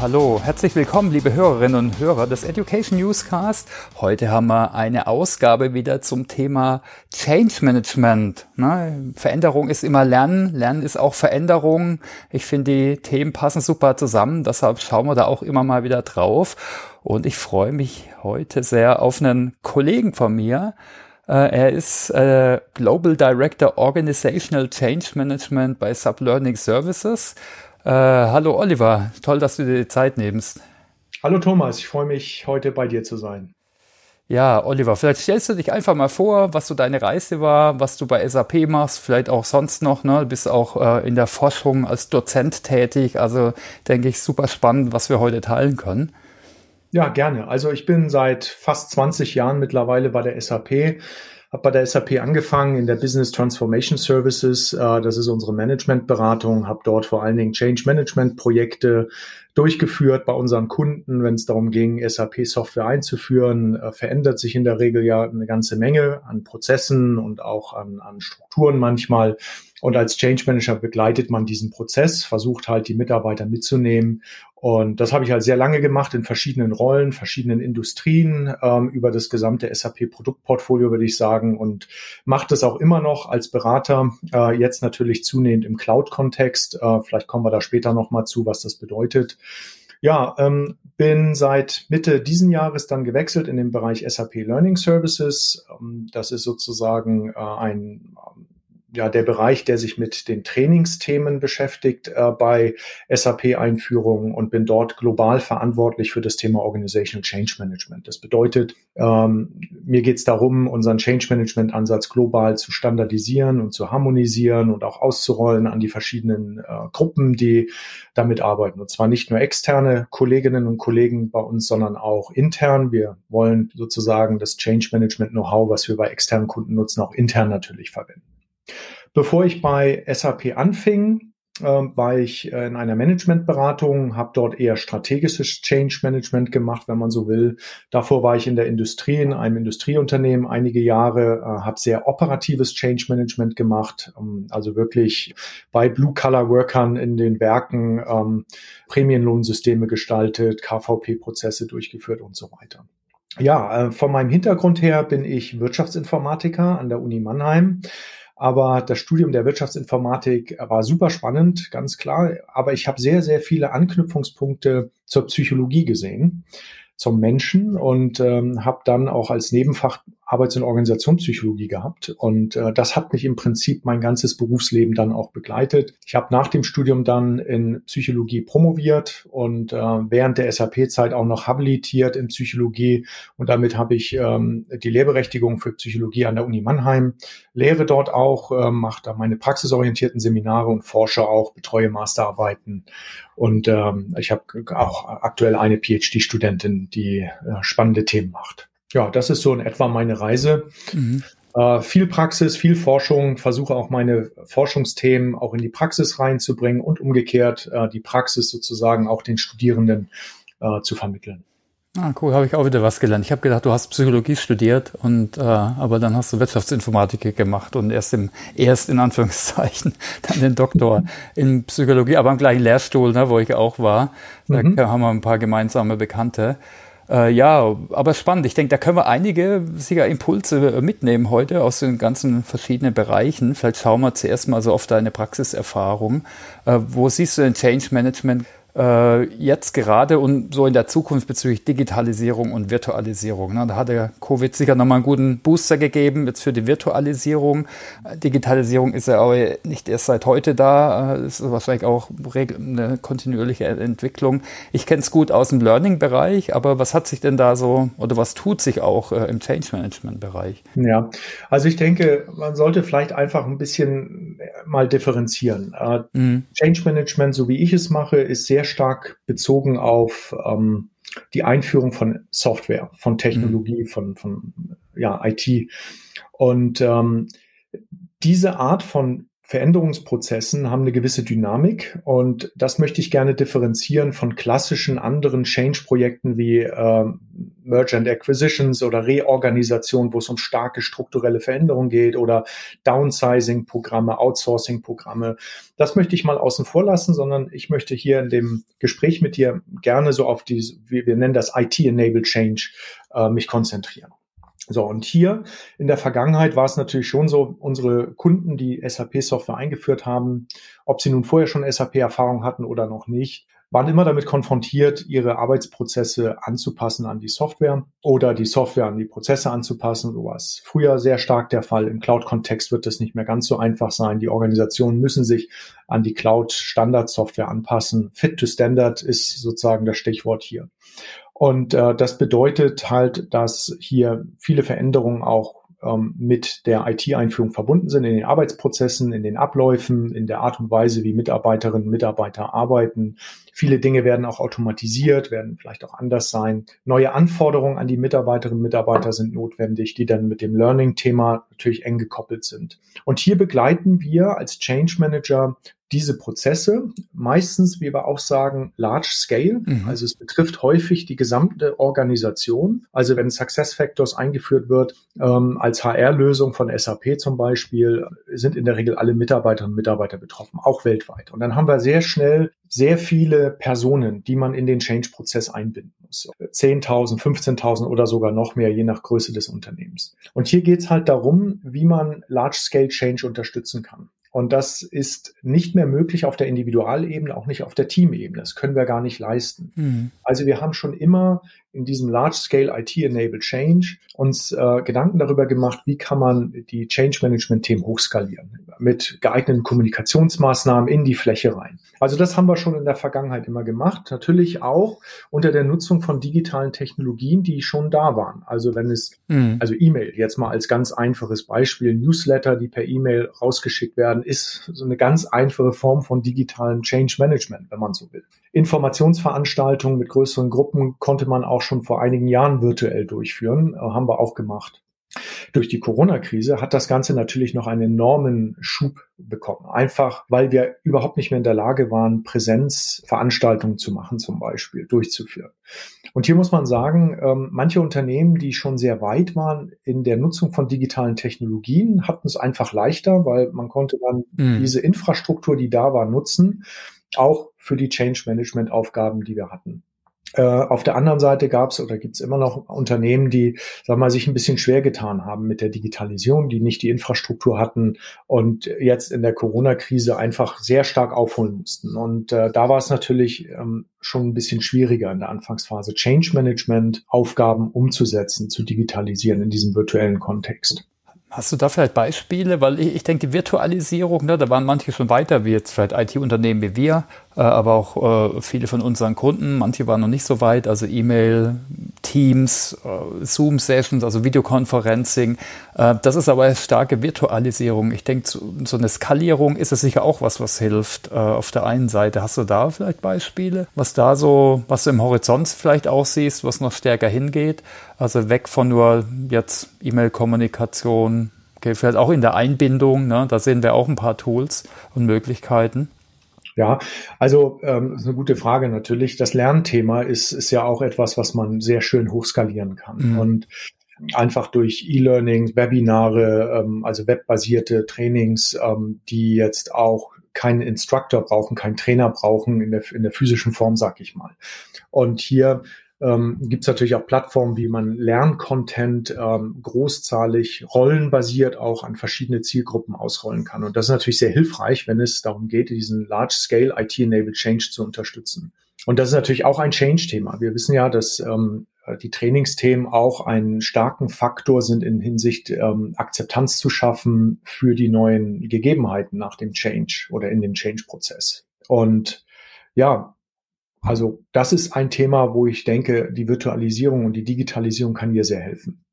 Hallo, herzlich willkommen, liebe Hörerinnen und Hörer des Education Newscast. Heute haben wir eine Ausgabe wieder zum Thema Change Management. Ne? Veränderung ist immer Lernen, Lernen ist auch Veränderung. Ich finde, die Themen passen super zusammen, deshalb schauen wir da auch immer mal wieder drauf. Und ich freue mich heute sehr auf einen Kollegen von mir. Äh, er ist äh, Global Director Organizational Change Management bei Sublearning Services. Äh, hallo Oliver, toll, dass du dir die Zeit nimmst. Hallo Thomas, ich freue mich, heute bei dir zu sein. Ja, Oliver, vielleicht stellst du dich einfach mal vor, was so deine Reise war, was du bei SAP machst, vielleicht auch sonst noch. Ne? Du bist auch äh, in der Forschung als Dozent tätig. Also denke ich, super spannend, was wir heute teilen können. Ja, gerne. Also ich bin seit fast 20 Jahren mittlerweile bei der SAP habe bei der SAP angefangen in der Business Transformation Services. Äh, das ist unsere Managementberatung. Habe dort vor allen Dingen Change Management Projekte durchgeführt bei unseren Kunden, wenn es darum ging, SAP-Software einzuführen. Äh, verändert sich in der Regel ja eine ganze Menge an Prozessen und auch an, an Strukturen manchmal. Und als Change Manager begleitet man diesen Prozess, versucht halt die Mitarbeiter mitzunehmen. Und das habe ich halt sehr lange gemacht in verschiedenen Rollen, verschiedenen Industrien, ähm, über das gesamte SAP-Produktportfolio, würde ich sagen, und macht es auch immer noch als Berater, äh, jetzt natürlich zunehmend im Cloud-Kontext. Äh, vielleicht kommen wir da später nochmal zu, was das bedeutet. Ja, ähm, bin seit Mitte diesen Jahres dann gewechselt in den Bereich SAP Learning Services. Ähm, das ist sozusagen äh, ein ja der Bereich, der sich mit den Trainingsthemen beschäftigt äh, bei SAP-Einführungen und bin dort global verantwortlich für das Thema Organizational Change Management. Das bedeutet, ähm, mir geht es darum, unseren Change Management-Ansatz global zu standardisieren und zu harmonisieren und auch auszurollen an die verschiedenen äh, Gruppen, die damit arbeiten. Und zwar nicht nur externe Kolleginnen und Kollegen bei uns, sondern auch intern. Wir wollen sozusagen das Change Management Know-how, was wir bei externen Kunden nutzen, auch intern natürlich verwenden. Bevor ich bei SAP anfing, äh, war ich äh, in einer Managementberatung, habe dort eher strategisches Change Management gemacht, wenn man so will. Davor war ich in der Industrie, in einem Industrieunternehmen einige Jahre, äh, habe sehr operatives Change Management gemacht, ähm, also wirklich bei Blue-Collar-Workern in den Werken ähm, Prämienlohnsysteme gestaltet, KVP-Prozesse durchgeführt und so weiter. Ja, äh, von meinem Hintergrund her bin ich Wirtschaftsinformatiker an der Uni Mannheim aber das Studium der Wirtschaftsinformatik war super spannend, ganz klar. Aber ich habe sehr, sehr viele Anknüpfungspunkte zur Psychologie gesehen zum Menschen und ähm, habe dann auch als Nebenfach Arbeits- und Organisationspsychologie gehabt. Und äh, das hat mich im Prinzip mein ganzes Berufsleben dann auch begleitet. Ich habe nach dem Studium dann in Psychologie promoviert und äh, während der SAP-Zeit auch noch habilitiert in Psychologie. Und damit habe ich ähm, die Lehrberechtigung für Psychologie an der Uni Mannheim, lehre dort auch, äh, mache da meine praxisorientierten Seminare und forsche auch, betreue Masterarbeiten. Und ähm, ich habe auch aktuell eine PhD-Studentin, die äh, spannende Themen macht ja, das ist so in etwa meine Reise. Mhm. Äh, viel Praxis, viel Forschung, versuche auch meine Forschungsthemen auch in die Praxis reinzubringen und umgekehrt äh, die Praxis sozusagen auch den Studierenden äh, zu vermitteln. Ah, cool, habe ich auch wieder was gelernt. Ich habe gedacht, du hast Psychologie studiert und äh, aber dann hast du Wirtschaftsinformatik gemacht und erst im erst in Anführungszeichen dann den Doktor in Psychologie, aber am gleichen Lehrstuhl, ne, wo ich auch war. Da mhm. haben wir ein paar gemeinsame Bekannte. Äh, ja, aber spannend. Ich denke, da können wir einige sicher Impulse mitnehmen heute aus den ganzen verschiedenen Bereichen. Vielleicht schauen wir zuerst mal so auf deine Praxiserfahrung. Äh, wo siehst du den Change Management äh, jetzt gerade und so in der Zukunft bezüglich Digitalisierung und Virtualisierung. Ne? Da hat der Covid sicher nochmal einen guten Booster gegeben jetzt für die Virtualisierung. Digitalisierung ist ja auch nicht erst seit heute da, äh, ist wahrscheinlich auch eine kontinuierliche Entwicklung. Ich kenne es gut aus dem Learning-Bereich, aber was hat sich denn da so oder was tut sich auch äh, im Change-Management-Bereich? Ja, also ich denke, man sollte vielleicht einfach ein bisschen mal differenzieren. Äh, mhm. Change Management, so wie ich es mache, ist sehr stark bezogen auf ähm, die Einführung von Software, von Technologie, mhm. von, von ja, IT. Und ähm, diese Art von Veränderungsprozessen haben eine gewisse Dynamik und das möchte ich gerne differenzieren von klassischen anderen Change-Projekten wie äh, Merger and Acquisitions oder Reorganisation, wo es um starke strukturelle Veränderungen geht oder Downsizing-Programme, Outsourcing-Programme. Das möchte ich mal außen vor lassen, sondern ich möchte hier in dem Gespräch mit dir gerne so auf die, wie wir nennen das IT-Enabled Change, äh, mich konzentrieren. So, und hier in der Vergangenheit war es natürlich schon so, unsere Kunden, die SAP-Software eingeführt haben, ob sie nun vorher schon SAP-Erfahrung hatten oder noch nicht, waren immer damit konfrontiert, ihre Arbeitsprozesse anzupassen an die Software oder die Software an die Prozesse anzupassen. So war es früher sehr stark der Fall. Im Cloud-Kontext wird das nicht mehr ganz so einfach sein. Die Organisationen müssen sich an die Cloud-Standard-Software anpassen. Fit to Standard ist sozusagen das Stichwort hier. Und äh, das bedeutet halt, dass hier viele Veränderungen auch ähm, mit der IT-Einführung verbunden sind in den Arbeitsprozessen, in den Abläufen, in der Art und Weise, wie Mitarbeiterinnen und Mitarbeiter arbeiten. Viele Dinge werden auch automatisiert, werden vielleicht auch anders sein. Neue Anforderungen an die Mitarbeiterinnen und Mitarbeiter sind notwendig, die dann mit dem Learning-Thema natürlich eng gekoppelt sind. Und hier begleiten wir als Change Manager diese Prozesse, meistens, wie wir auch sagen, large scale. Mhm. Also es betrifft häufig die gesamte Organisation. Also wenn Success Factors eingeführt wird, ähm, als HR-Lösung von SAP zum Beispiel, sind in der Regel alle Mitarbeiterinnen und Mitarbeiter betroffen, auch weltweit. Und dann haben wir sehr schnell sehr viele Personen, die man in den Change-Prozess einbinden muss. 10.000, 15.000 oder sogar noch mehr, je nach Größe des Unternehmens. Und hier geht es halt darum, wie man Large-Scale Change unterstützen kann. Und das ist nicht mehr möglich auf der Individualebene, auch nicht auf der Teamebene. Das können wir gar nicht leisten. Mhm. Also wir haben schon immer in diesem Large-Scale IT-Enabled Change uns äh, Gedanken darüber gemacht, wie kann man die Change-Management-Themen hochskalieren mit geeigneten Kommunikationsmaßnahmen in die Fläche rein. Also das haben wir schon in der Vergangenheit immer gemacht. Natürlich auch unter der Nutzung von digitalen Technologien, die schon da waren. Also wenn es, mhm. also E-Mail jetzt mal als ganz einfaches Beispiel, Newsletter, die per E-Mail rausgeschickt werden, ist so eine ganz einfache Form von digitalem Change Management, wenn man so will. Informationsveranstaltungen mit größeren Gruppen konnte man auch schon vor einigen Jahren virtuell durchführen, äh, haben wir auch gemacht. Durch die Corona-Krise hat das Ganze natürlich noch einen enormen Schub bekommen. Einfach, weil wir überhaupt nicht mehr in der Lage waren, Präsenzveranstaltungen zu machen, zum Beispiel durchzuführen. Und hier muss man sagen, ähm, manche Unternehmen, die schon sehr weit waren in der Nutzung von digitalen Technologien, hatten es einfach leichter, weil man konnte dann mhm. diese Infrastruktur, die da war, nutzen, auch für die Change Management Aufgaben, die wir hatten. Äh, auf der anderen Seite gab es oder gibt es immer noch Unternehmen, die, wir mal, sich ein bisschen schwer getan haben mit der Digitalisierung, die nicht die Infrastruktur hatten und jetzt in der Corona-Krise einfach sehr stark aufholen mussten. Und äh, da war es natürlich ähm, schon ein bisschen schwieriger in der Anfangsphase, Change Management Aufgaben umzusetzen, zu digitalisieren in diesem virtuellen Kontext. Hast du da vielleicht Beispiele? Weil ich, ich denke, die Virtualisierung, ne, da waren manche schon weiter, wie jetzt vielleicht IT-Unternehmen wie wir, aber auch äh, viele von unseren Kunden. Manche waren noch nicht so weit, also E-Mail, Teams, äh, Zoom-Sessions, also Videoconferencing. Äh, das ist aber eine starke Virtualisierung. Ich denke, so, eine Skalierung ist es sicher auch was, was hilft. Äh, auf der einen Seite hast du da vielleicht Beispiele, was da so, was du im Horizont vielleicht auch siehst, was noch stärker hingeht. Also weg von nur jetzt E-Mail-Kommunikation, okay, vielleicht auch in der Einbindung, ne? da sehen wir auch ein paar Tools und Möglichkeiten. Ja, also ähm, ist eine gute Frage natürlich. Das Lernthema ist, ist ja auch etwas, was man sehr schön hochskalieren kann. Mhm. Und einfach durch E-Learning, Webinare, ähm, also webbasierte Trainings, ähm, die jetzt auch keinen Instructor brauchen, keinen Trainer brauchen in der, in der physischen Form, sag ich mal. Und hier ähm, gibt es natürlich auch Plattformen, wie man Lerncontent ähm, großzahlig rollenbasiert auch an verschiedene Zielgruppen ausrollen kann. Und das ist natürlich sehr hilfreich, wenn es darum geht, diesen Large-Scale IT-Enabled Change zu unterstützen. Und das ist natürlich auch ein Change-Thema. Wir wissen ja, dass ähm, die Trainingsthemen auch einen starken Faktor sind in Hinsicht ähm, Akzeptanz zu schaffen für die neuen Gegebenheiten nach dem Change oder in dem Change-Prozess. Und ja, also das ist ein Thema, wo ich denke, die Virtualisierung und die Digitalisierung kann hier sehr helfen.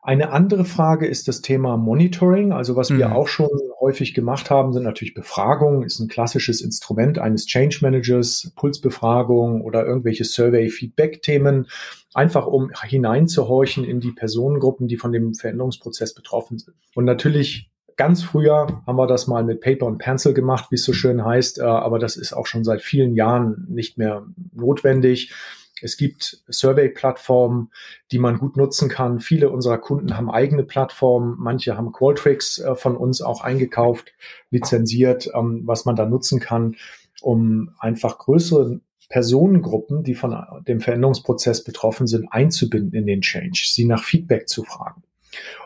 Eine andere Frage ist das Thema Monitoring. Also was mhm. wir auch schon häufig gemacht haben, sind natürlich Befragungen, ist ein klassisches Instrument eines Change Managers, Pulsbefragung oder irgendwelche Survey-Feedback-Themen, einfach um hineinzuhorchen in die Personengruppen, die von dem Veränderungsprozess betroffen sind. Und natürlich Ganz früher haben wir das mal mit Paper und Pencil gemacht, wie es so schön heißt, äh, aber das ist auch schon seit vielen Jahren nicht mehr notwendig. Es gibt Survey-Plattformen, die man gut nutzen kann. Viele unserer Kunden haben eigene Plattformen. Manche haben Qualtrics äh, von uns auch eingekauft, lizenziert, ähm, was man da nutzen kann, um einfach größere Personengruppen, die von dem Veränderungsprozess betroffen sind, einzubinden in den Change, sie nach Feedback zu fragen.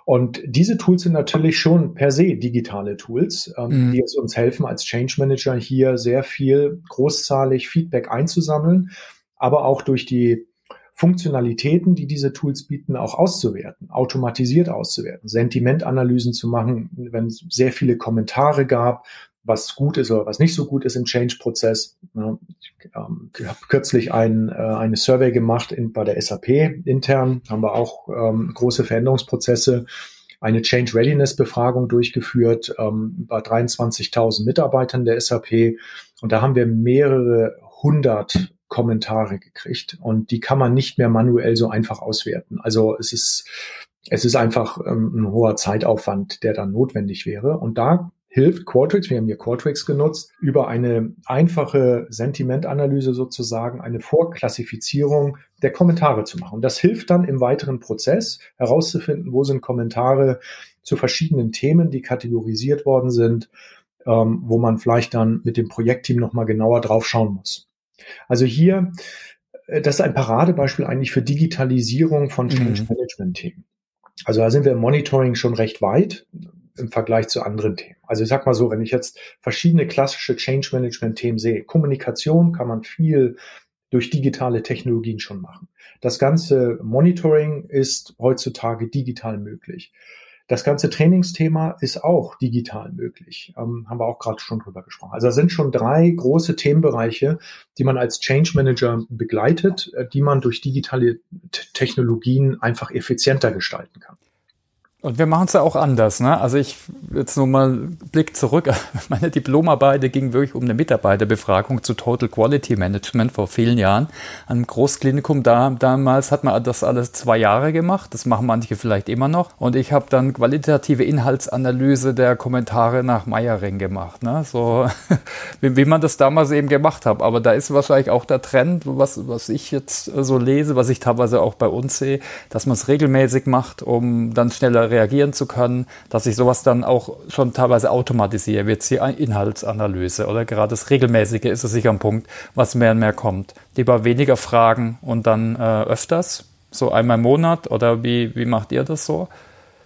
Und diese Tools sind natürlich schon per se digitale Tools, ähm, mhm. die es uns helfen, als Change Manager hier sehr viel großzahlig Feedback einzusammeln, aber auch durch die Funktionalitäten, die diese Tools bieten, auch auszuwerten, automatisiert auszuwerten, Sentimentanalysen zu machen, wenn es sehr viele Kommentare gab, was gut ist oder was nicht so gut ist im Change-Prozess. Ich ähm, habe kürzlich ein, äh, eine Survey gemacht in, bei der SAP intern, haben wir auch ähm, große Veränderungsprozesse, eine Change Readiness Befragung durchgeführt ähm, bei 23.000 Mitarbeitern der SAP und da haben wir mehrere hundert Kommentare gekriegt und die kann man nicht mehr manuell so einfach auswerten. Also es ist es ist einfach ähm, ein hoher Zeitaufwand, der dann notwendig wäre. Und da hilft Qualtrics, wir haben hier Qualtrics genutzt, über eine einfache Sentimentanalyse sozusagen eine Vorklassifizierung der Kommentare zu machen. Und das hilft dann im weiteren Prozess herauszufinden, wo sind Kommentare zu verschiedenen Themen, die kategorisiert worden sind, ähm, wo man vielleicht dann mit dem Projektteam nochmal genauer drauf schauen muss. Also hier, äh, das ist ein Paradebeispiel eigentlich für Digitalisierung von Change Management Themen. Also da sind wir im Monitoring schon recht weit im Vergleich zu anderen Themen. Also ich sag mal so, wenn ich jetzt verschiedene klassische Change Management Themen sehe, Kommunikation kann man viel durch digitale Technologien schon machen. Das ganze Monitoring ist heutzutage digital möglich. Das ganze Trainingsthema ist auch digital möglich. Ähm, haben wir auch gerade schon drüber gesprochen. Also da sind schon drei große Themenbereiche, die man als Change Manager begleitet, äh, die man durch digitale Technologien einfach effizienter gestalten kann. Und wir machen es ja auch anders. Ne? Also ich jetzt nur mal Blick zurück. Meine Diplomarbeit ging wirklich um eine Mitarbeiterbefragung zu Total Quality Management vor vielen Jahren. An einem Großklinikum da, damals hat man das alles zwei Jahre gemacht. Das machen manche vielleicht immer noch. Und ich habe dann qualitative Inhaltsanalyse der Kommentare nach Meiering gemacht. Ne? So wie, wie man das damals eben gemacht hat. Aber da ist wahrscheinlich auch der Trend, was, was ich jetzt so lese, was ich teilweise auch bei uns sehe, dass man es regelmäßig macht, um dann schneller reagieren zu können, dass ich sowas dann auch schon teilweise automatisiere, wird die Inhaltsanalyse oder gerade das Regelmäßige ist es sicher ein Punkt, was mehr und mehr kommt. Lieber weniger Fragen und dann äh, öfters, so einmal im Monat oder wie, wie macht ihr das so?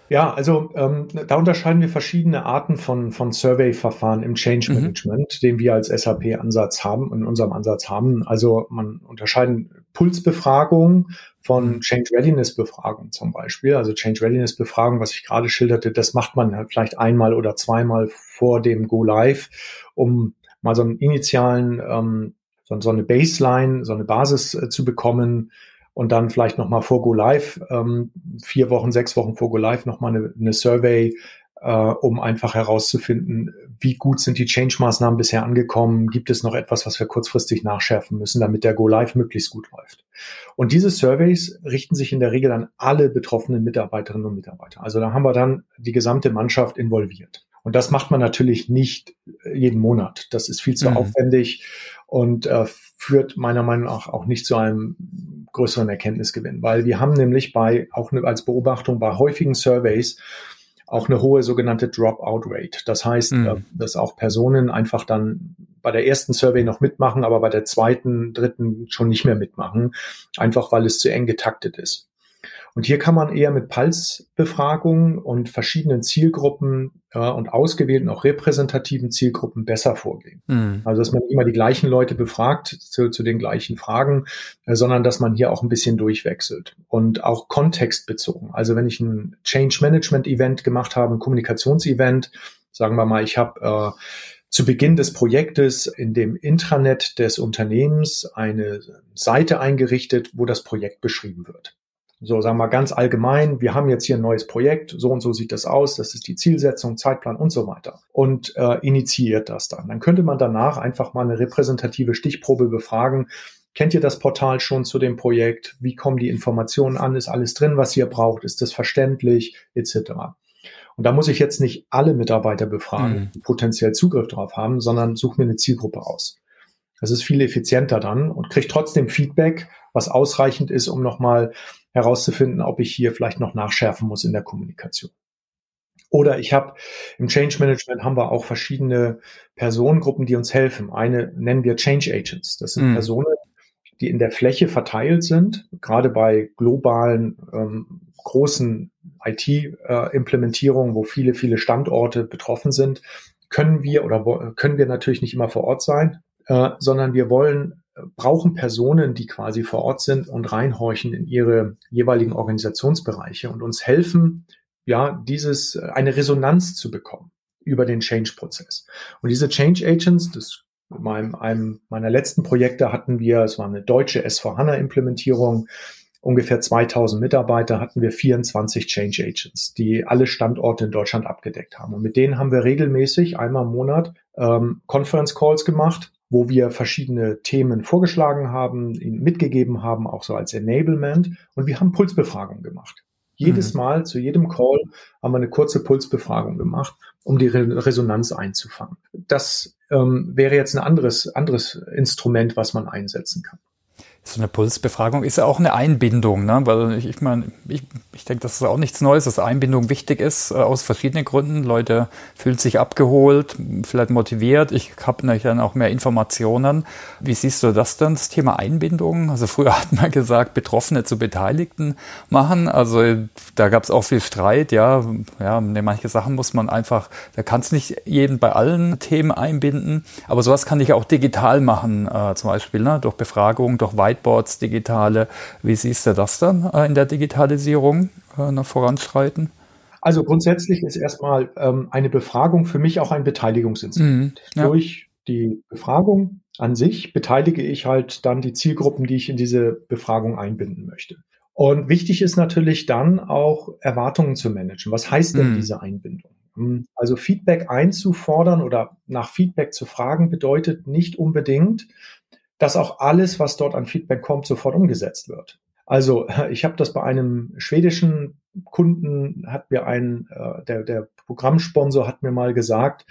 Ja, also ähm, da unterscheiden wir verschiedene Arten von, von Survey-Verfahren im Change mhm. Management, mhm. den wir als SAP-Ansatz haben, in unserem Ansatz haben. Also man unterscheiden Pulsbefragungen von mhm. Change Readiness Befragung zum Beispiel. Also Change Readiness Befragung, was ich gerade schilderte, das macht man halt vielleicht einmal oder zweimal vor dem Go Live, um mal so einen initialen, ähm, so, so eine Baseline, so eine Basis äh, zu bekommen, und dann vielleicht nochmal vor Go Live, ähm, vier Wochen, sechs Wochen vor Go Live nochmal eine, eine Survey, äh, um einfach herauszufinden, wie gut sind die Change-Maßnahmen bisher angekommen, gibt es noch etwas, was wir kurzfristig nachschärfen müssen, damit der Go Live möglichst gut läuft. Und diese Surveys richten sich in der Regel an alle betroffenen Mitarbeiterinnen und Mitarbeiter. Also da haben wir dann die gesamte Mannschaft involviert. Und das macht man natürlich nicht jeden Monat. Das ist viel zu mhm. aufwendig und äh, führt meiner Meinung nach auch nicht zu einem größeren Erkenntnisgewinn, weil wir haben nämlich bei, auch als Beobachtung bei häufigen Surveys, auch eine hohe sogenannte Dropout-Rate. Das heißt, mhm. dass auch Personen einfach dann bei der ersten Survey noch mitmachen, aber bei der zweiten, dritten schon nicht mehr mitmachen, einfach weil es zu eng getaktet ist. Und hier kann man eher mit Pulsbefragungen und verschiedenen Zielgruppen äh, und ausgewählten, auch repräsentativen Zielgruppen besser vorgehen. Mhm. Also, dass man immer die gleichen Leute befragt zu, zu den gleichen Fragen, äh, sondern dass man hier auch ein bisschen durchwechselt und auch kontextbezogen. Also, wenn ich ein Change Management Event gemacht habe, ein Kommunikationsevent, sagen wir mal, ich habe äh, zu Beginn des Projektes in dem Intranet des Unternehmens eine Seite eingerichtet, wo das Projekt beschrieben wird. So, sagen wir ganz allgemein, wir haben jetzt hier ein neues Projekt, so und so sieht das aus, das ist die Zielsetzung, Zeitplan und so weiter. Und äh, initiiert das dann. Dann könnte man danach einfach mal eine repräsentative Stichprobe befragen. Kennt ihr das Portal schon zu dem Projekt? Wie kommen die Informationen an? Ist alles drin, was ihr braucht? Ist das verständlich? Etc. Und da muss ich jetzt nicht alle Mitarbeiter befragen, mhm. die potenziell Zugriff drauf haben, sondern suche mir eine Zielgruppe aus. Das ist viel effizienter dann und kriege trotzdem Feedback, was ausreichend ist, um nochmal herauszufinden, ob ich hier vielleicht noch nachschärfen muss in der Kommunikation. Oder ich habe im Change Management haben wir auch verschiedene Personengruppen, die uns helfen. Eine nennen wir Change Agents. Das sind mhm. Personen, die in der Fläche verteilt sind, gerade bei globalen ähm, großen IT-Implementierungen, wo viele, viele Standorte betroffen sind, können wir oder können wir natürlich nicht immer vor Ort sein, äh, sondern wir wollen brauchen Personen, die quasi vor Ort sind und reinhorchen in ihre jeweiligen Organisationsbereiche und uns helfen, ja, dieses, eine Resonanz zu bekommen über den Change-Prozess. Und diese Change Agents, das in meinem, einem meiner letzten Projekte hatten wir, es war eine deutsche S4HANA-Implementierung, ungefähr 2000 Mitarbeiter, hatten wir 24 Change Agents, die alle Standorte in Deutschland abgedeckt haben. Und mit denen haben wir regelmäßig einmal im Monat ähm, Conference Calls gemacht, wo wir verschiedene Themen vorgeschlagen haben, ihnen mitgegeben haben, auch so als Enablement. Und wir haben Pulsbefragungen gemacht. Jedes mhm. Mal zu jedem Call haben wir eine kurze Pulsbefragung gemacht, um die Resonanz einzufangen. Das ähm, wäre jetzt ein anderes, anderes Instrument, was man einsetzen kann. So eine Pulsbefragung ist ja auch eine Einbindung, ne? weil ich, ich meine, ich, ich denke, das ist auch nichts Neues, dass Einbindung wichtig ist, äh, aus verschiedenen Gründen. Leute fühlen sich abgeholt, vielleicht motiviert. Ich habe natürlich dann auch mehr Informationen. Wie siehst du das dann, das Thema Einbindung? Also früher hat man gesagt, Betroffene zu Beteiligten machen. Also da gab es auch viel Streit, ja. Ja, manche Sachen muss man einfach, da kannst nicht jeden bei allen Themen einbinden. Aber sowas kann ich auch digital machen, äh, zum Beispiel, ne? durch Befragung, durch Weiter Whiteboards, digitale. Wie siehst du das dann äh, in der Digitalisierung äh, noch voranschreiten? Also grundsätzlich ist erstmal ähm, eine Befragung für mich auch ein Beteiligungsinstrument. Mhm, ja. Durch die Befragung an sich beteilige ich halt dann die Zielgruppen, die ich in diese Befragung einbinden möchte. Und wichtig ist natürlich dann auch Erwartungen zu managen. Was heißt denn mhm. diese Einbindung? Hm, also Feedback einzufordern oder nach Feedback zu fragen bedeutet nicht unbedingt, dass auch alles, was dort an Feedback kommt, sofort umgesetzt wird. Also ich habe das bei einem schwedischen Kunden, hat mir ein, äh, der, der Programmsponsor hat mir mal gesagt,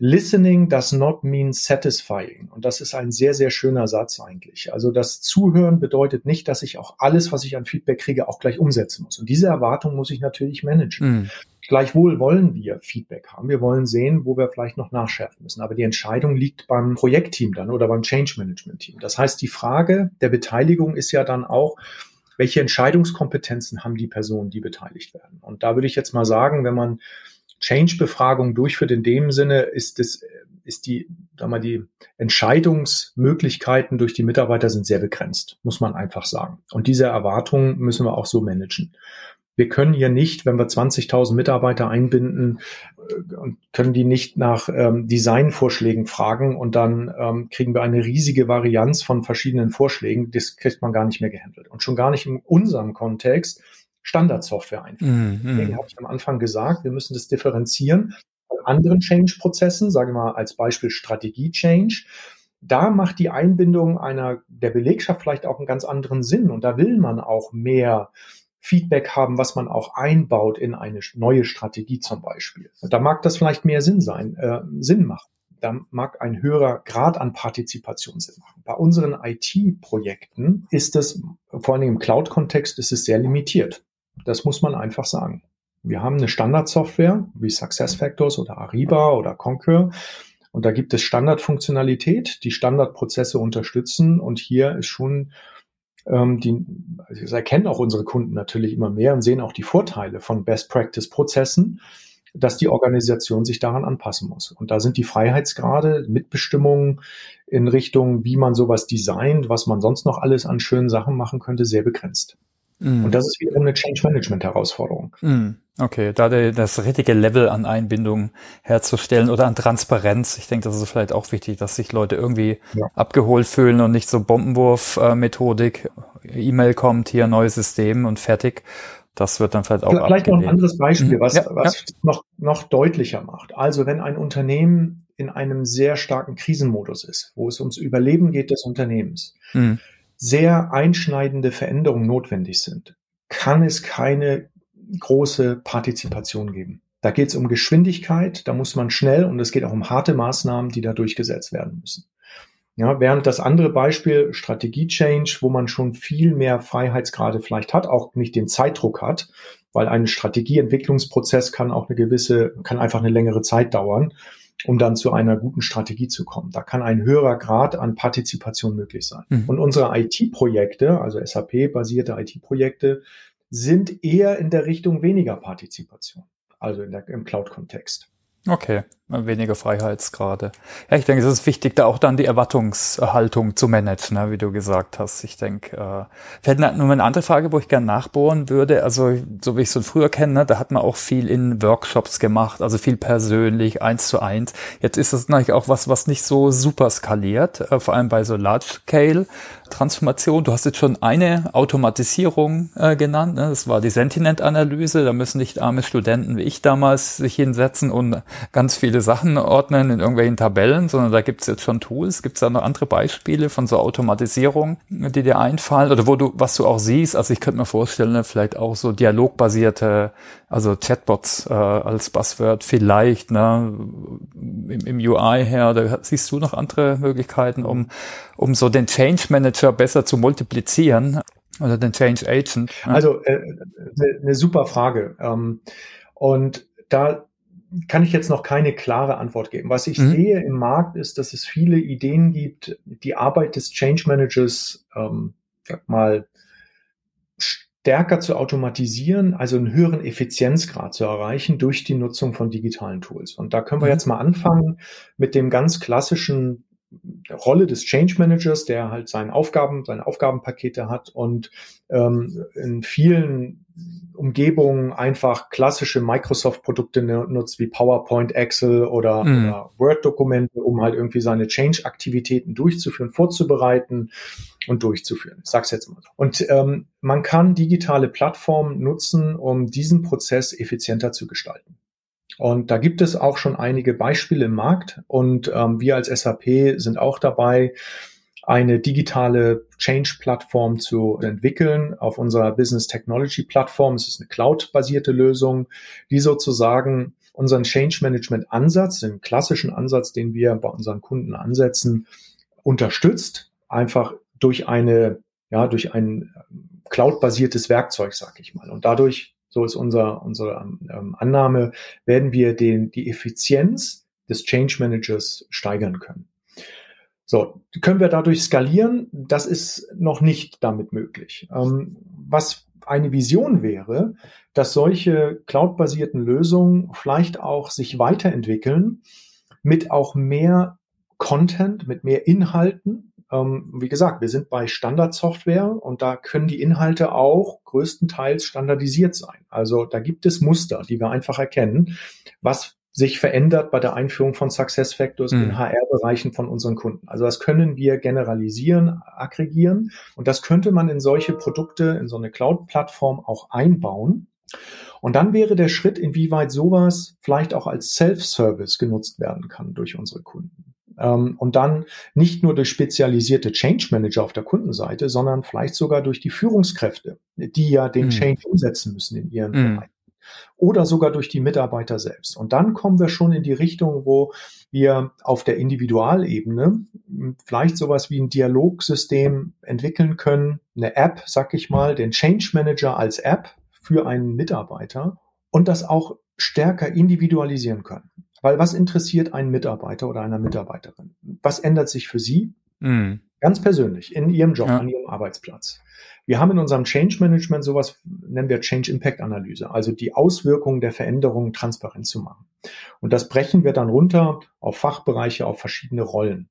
Listening does not mean satisfying. Und das ist ein sehr, sehr schöner Satz eigentlich. Also das Zuhören bedeutet nicht, dass ich auch alles, was ich an Feedback kriege, auch gleich umsetzen muss. Und diese Erwartung muss ich natürlich managen. Gleichwohl wollen wir Feedback haben. Wir wollen sehen, wo wir vielleicht noch nachschärfen müssen. Aber die Entscheidung liegt beim Projektteam dann oder beim Change Management Team. Das heißt, die Frage der Beteiligung ist ja dann auch, welche Entscheidungskompetenzen haben die Personen, die beteiligt werden? Und da würde ich jetzt mal sagen, wenn man Change-Befragung durchführt in dem Sinne, ist es, ist die, sag mal, die Entscheidungsmöglichkeiten durch die Mitarbeiter sind sehr begrenzt, muss man einfach sagen. Und diese Erwartungen müssen wir auch so managen. Wir können hier nicht, wenn wir 20.000 Mitarbeiter einbinden, äh, und können die nicht nach ähm, Designvorschlägen fragen und dann ähm, kriegen wir eine riesige Varianz von verschiedenen Vorschlägen. Das kriegt man gar nicht mehr gehandelt. Und schon gar nicht in unserem Kontext Standardsoftware einführen. Mhm. Deswegen habe ich am Anfang gesagt, wir müssen das differenzieren von anderen Change-Prozessen, sagen wir mal als Beispiel Strategie-Change. Da macht die Einbindung einer der Belegschaft vielleicht auch einen ganz anderen Sinn und da will man auch mehr Feedback haben, was man auch einbaut in eine neue Strategie zum Beispiel. Da mag das vielleicht mehr Sinn sein, äh, Sinn machen. Da mag ein höherer Grad an Partizipation Sinn machen. Bei unseren IT-Projekten ist es, vor allem im Cloud-Kontext, ist es sehr limitiert. Das muss man einfach sagen. Wir haben eine Standardsoftware wie SuccessFactors oder Ariba oder Concur. Und da gibt es Standardfunktionalität, die Standardprozesse unterstützen. Und hier ist schon ähm, die, also das erkennen auch unsere Kunden natürlich immer mehr und sehen auch die Vorteile von Best Practice Prozessen, dass die Organisation sich daran anpassen muss. Und da sind die Freiheitsgrade, Mitbestimmungen in Richtung, wie man sowas designt, was man sonst noch alles an schönen Sachen machen könnte, sehr begrenzt. Mm. Und das ist wiederum eine Change Management Herausforderung. Mm. Okay, da das richtige Level an Einbindung herzustellen oder an Transparenz. Ich denke, das ist vielleicht auch wichtig, dass sich Leute irgendwie ja. abgeholt fühlen und nicht so Bombenwurf-Methodik. E-Mail kommt, hier neues System und fertig. Das wird dann vielleicht auch. Vielleicht abgelehnt. noch ein anderes Beispiel, mhm. was, ja, was ja. noch, noch deutlicher macht. Also wenn ein Unternehmen in einem sehr starken Krisenmodus ist, wo es ums Überleben geht des Unternehmens, mhm. Sehr einschneidende Veränderungen notwendig sind, kann es keine große Partizipation geben. Da geht es um Geschwindigkeit, da muss man schnell und es geht auch um harte Maßnahmen, die da durchgesetzt werden müssen. Ja, während das andere Beispiel Strategie-Change, wo man schon viel mehr Freiheitsgrade vielleicht hat, auch nicht den Zeitdruck hat, weil ein Strategieentwicklungsprozess kann auch eine gewisse, kann einfach eine längere Zeit dauern, um dann zu einer guten Strategie zu kommen. Da kann ein höherer Grad an Partizipation möglich sein. Mhm. Und unsere IT-Projekte, also SAP-basierte IT-Projekte, sind eher in der Richtung weniger Partizipation, also der, im Cloud-Kontext. Okay, weniger Freiheitsgrade. Ja, ich denke, es ist wichtig, da auch dann die Erwartungshaltung zu managen, ne, wie du gesagt hast. Ich denke, äh, fällt nur eine andere Frage, wo ich gerne nachbohren würde. Also, so wie ich es so früher kenne, ne, da hat man auch viel in Workshops gemacht, also viel persönlich, eins zu eins. Jetzt ist das natürlich auch was, was nicht so super skaliert, äh, vor allem bei so Large-Scale. Transformation. Du hast jetzt schon eine Automatisierung äh, genannt. Ne? Das war die Sentiment-Analyse. Da müssen nicht arme Studenten wie ich damals sich hinsetzen und ganz viele Sachen ordnen in irgendwelchen Tabellen, sondern da gibt es jetzt schon Tools. Gibt es da noch andere Beispiele von so Automatisierung, die dir einfallen oder wo du, was du auch siehst? Also ich könnte mir vorstellen, ne, vielleicht auch so dialogbasierte, also Chatbots äh, als Buzzword vielleicht, ne, im, im UI her. Da siehst du noch andere Möglichkeiten, um, um so den Change Manager Manager besser zu multiplizieren oder den Change Agent? Also äh, eine, eine super Frage. Ähm, und da kann ich jetzt noch keine klare Antwort geben. Was ich mhm. sehe im Markt ist, dass es viele Ideen gibt, die Arbeit des Change Managers ähm, sag mal stärker zu automatisieren, also einen höheren Effizienzgrad zu erreichen durch die Nutzung von digitalen Tools. Und da können wir mhm. jetzt mal anfangen mit dem ganz klassischen Rolle des Change Managers, der halt seine Aufgaben, seine Aufgabenpakete hat und ähm, in vielen Umgebungen einfach klassische Microsoft-Produkte nutzt, wie PowerPoint, Excel oder, mhm. oder Word-Dokumente, um halt irgendwie seine Change-Aktivitäten durchzuführen, vorzubereiten und durchzuführen. Ich sag's jetzt mal so. Und ähm, man kann digitale Plattformen nutzen, um diesen Prozess effizienter zu gestalten. Und da gibt es auch schon einige Beispiele im Markt und ähm, wir als SAP sind auch dabei, eine digitale Change-Plattform zu entwickeln auf unserer Business Technology Plattform. Es ist eine Cloud-basierte Lösung, die sozusagen unseren Change Management Ansatz, den klassischen Ansatz, den wir bei unseren Kunden ansetzen, unterstützt, einfach durch eine, ja, durch ein Cloud-basiertes Werkzeug, sag ich mal. Und dadurch so ist unser, unsere ähm, Annahme, werden wir den, die Effizienz des Change Managers steigern können. So, können wir dadurch skalieren? Das ist noch nicht damit möglich. Ähm, was eine Vision wäre, dass solche cloud-basierten Lösungen vielleicht auch sich weiterentwickeln mit auch mehr Content, mit mehr Inhalten, ähm, wie gesagt, wir sind bei Standardsoftware und da können die Inhalte auch größtenteils standardisiert sein. Also da gibt es Muster, die wir einfach erkennen, was sich verändert bei der Einführung von Success Factors mhm. in HR-Bereichen von unseren Kunden. Also das können wir generalisieren, aggregieren und das könnte man in solche Produkte, in so eine Cloud-Plattform auch einbauen. Und dann wäre der Schritt, inwieweit sowas vielleicht auch als Self-Service genutzt werden kann durch unsere Kunden und dann nicht nur durch spezialisierte Change Manager auf der Kundenseite, sondern vielleicht sogar durch die Führungskräfte, die ja den mhm. Change umsetzen müssen in ihren mhm. Bereichen. Oder sogar durch die Mitarbeiter selbst. Und dann kommen wir schon in die Richtung, wo wir auf der Individualebene vielleicht sowas wie ein Dialogsystem entwickeln können, eine App, sag ich mal, den Change Manager als App für einen Mitarbeiter und das auch stärker individualisieren können. Weil was interessiert einen Mitarbeiter oder einer Mitarbeiterin? Was ändert sich für sie? Mhm. Ganz persönlich, in ihrem Job, ja. an ihrem Arbeitsplatz. Wir haben in unserem Change Management sowas, nennen wir Change Impact Analyse, also die Auswirkungen der Veränderungen transparent zu machen. Und das brechen wir dann runter auf Fachbereiche, auf verschiedene Rollen.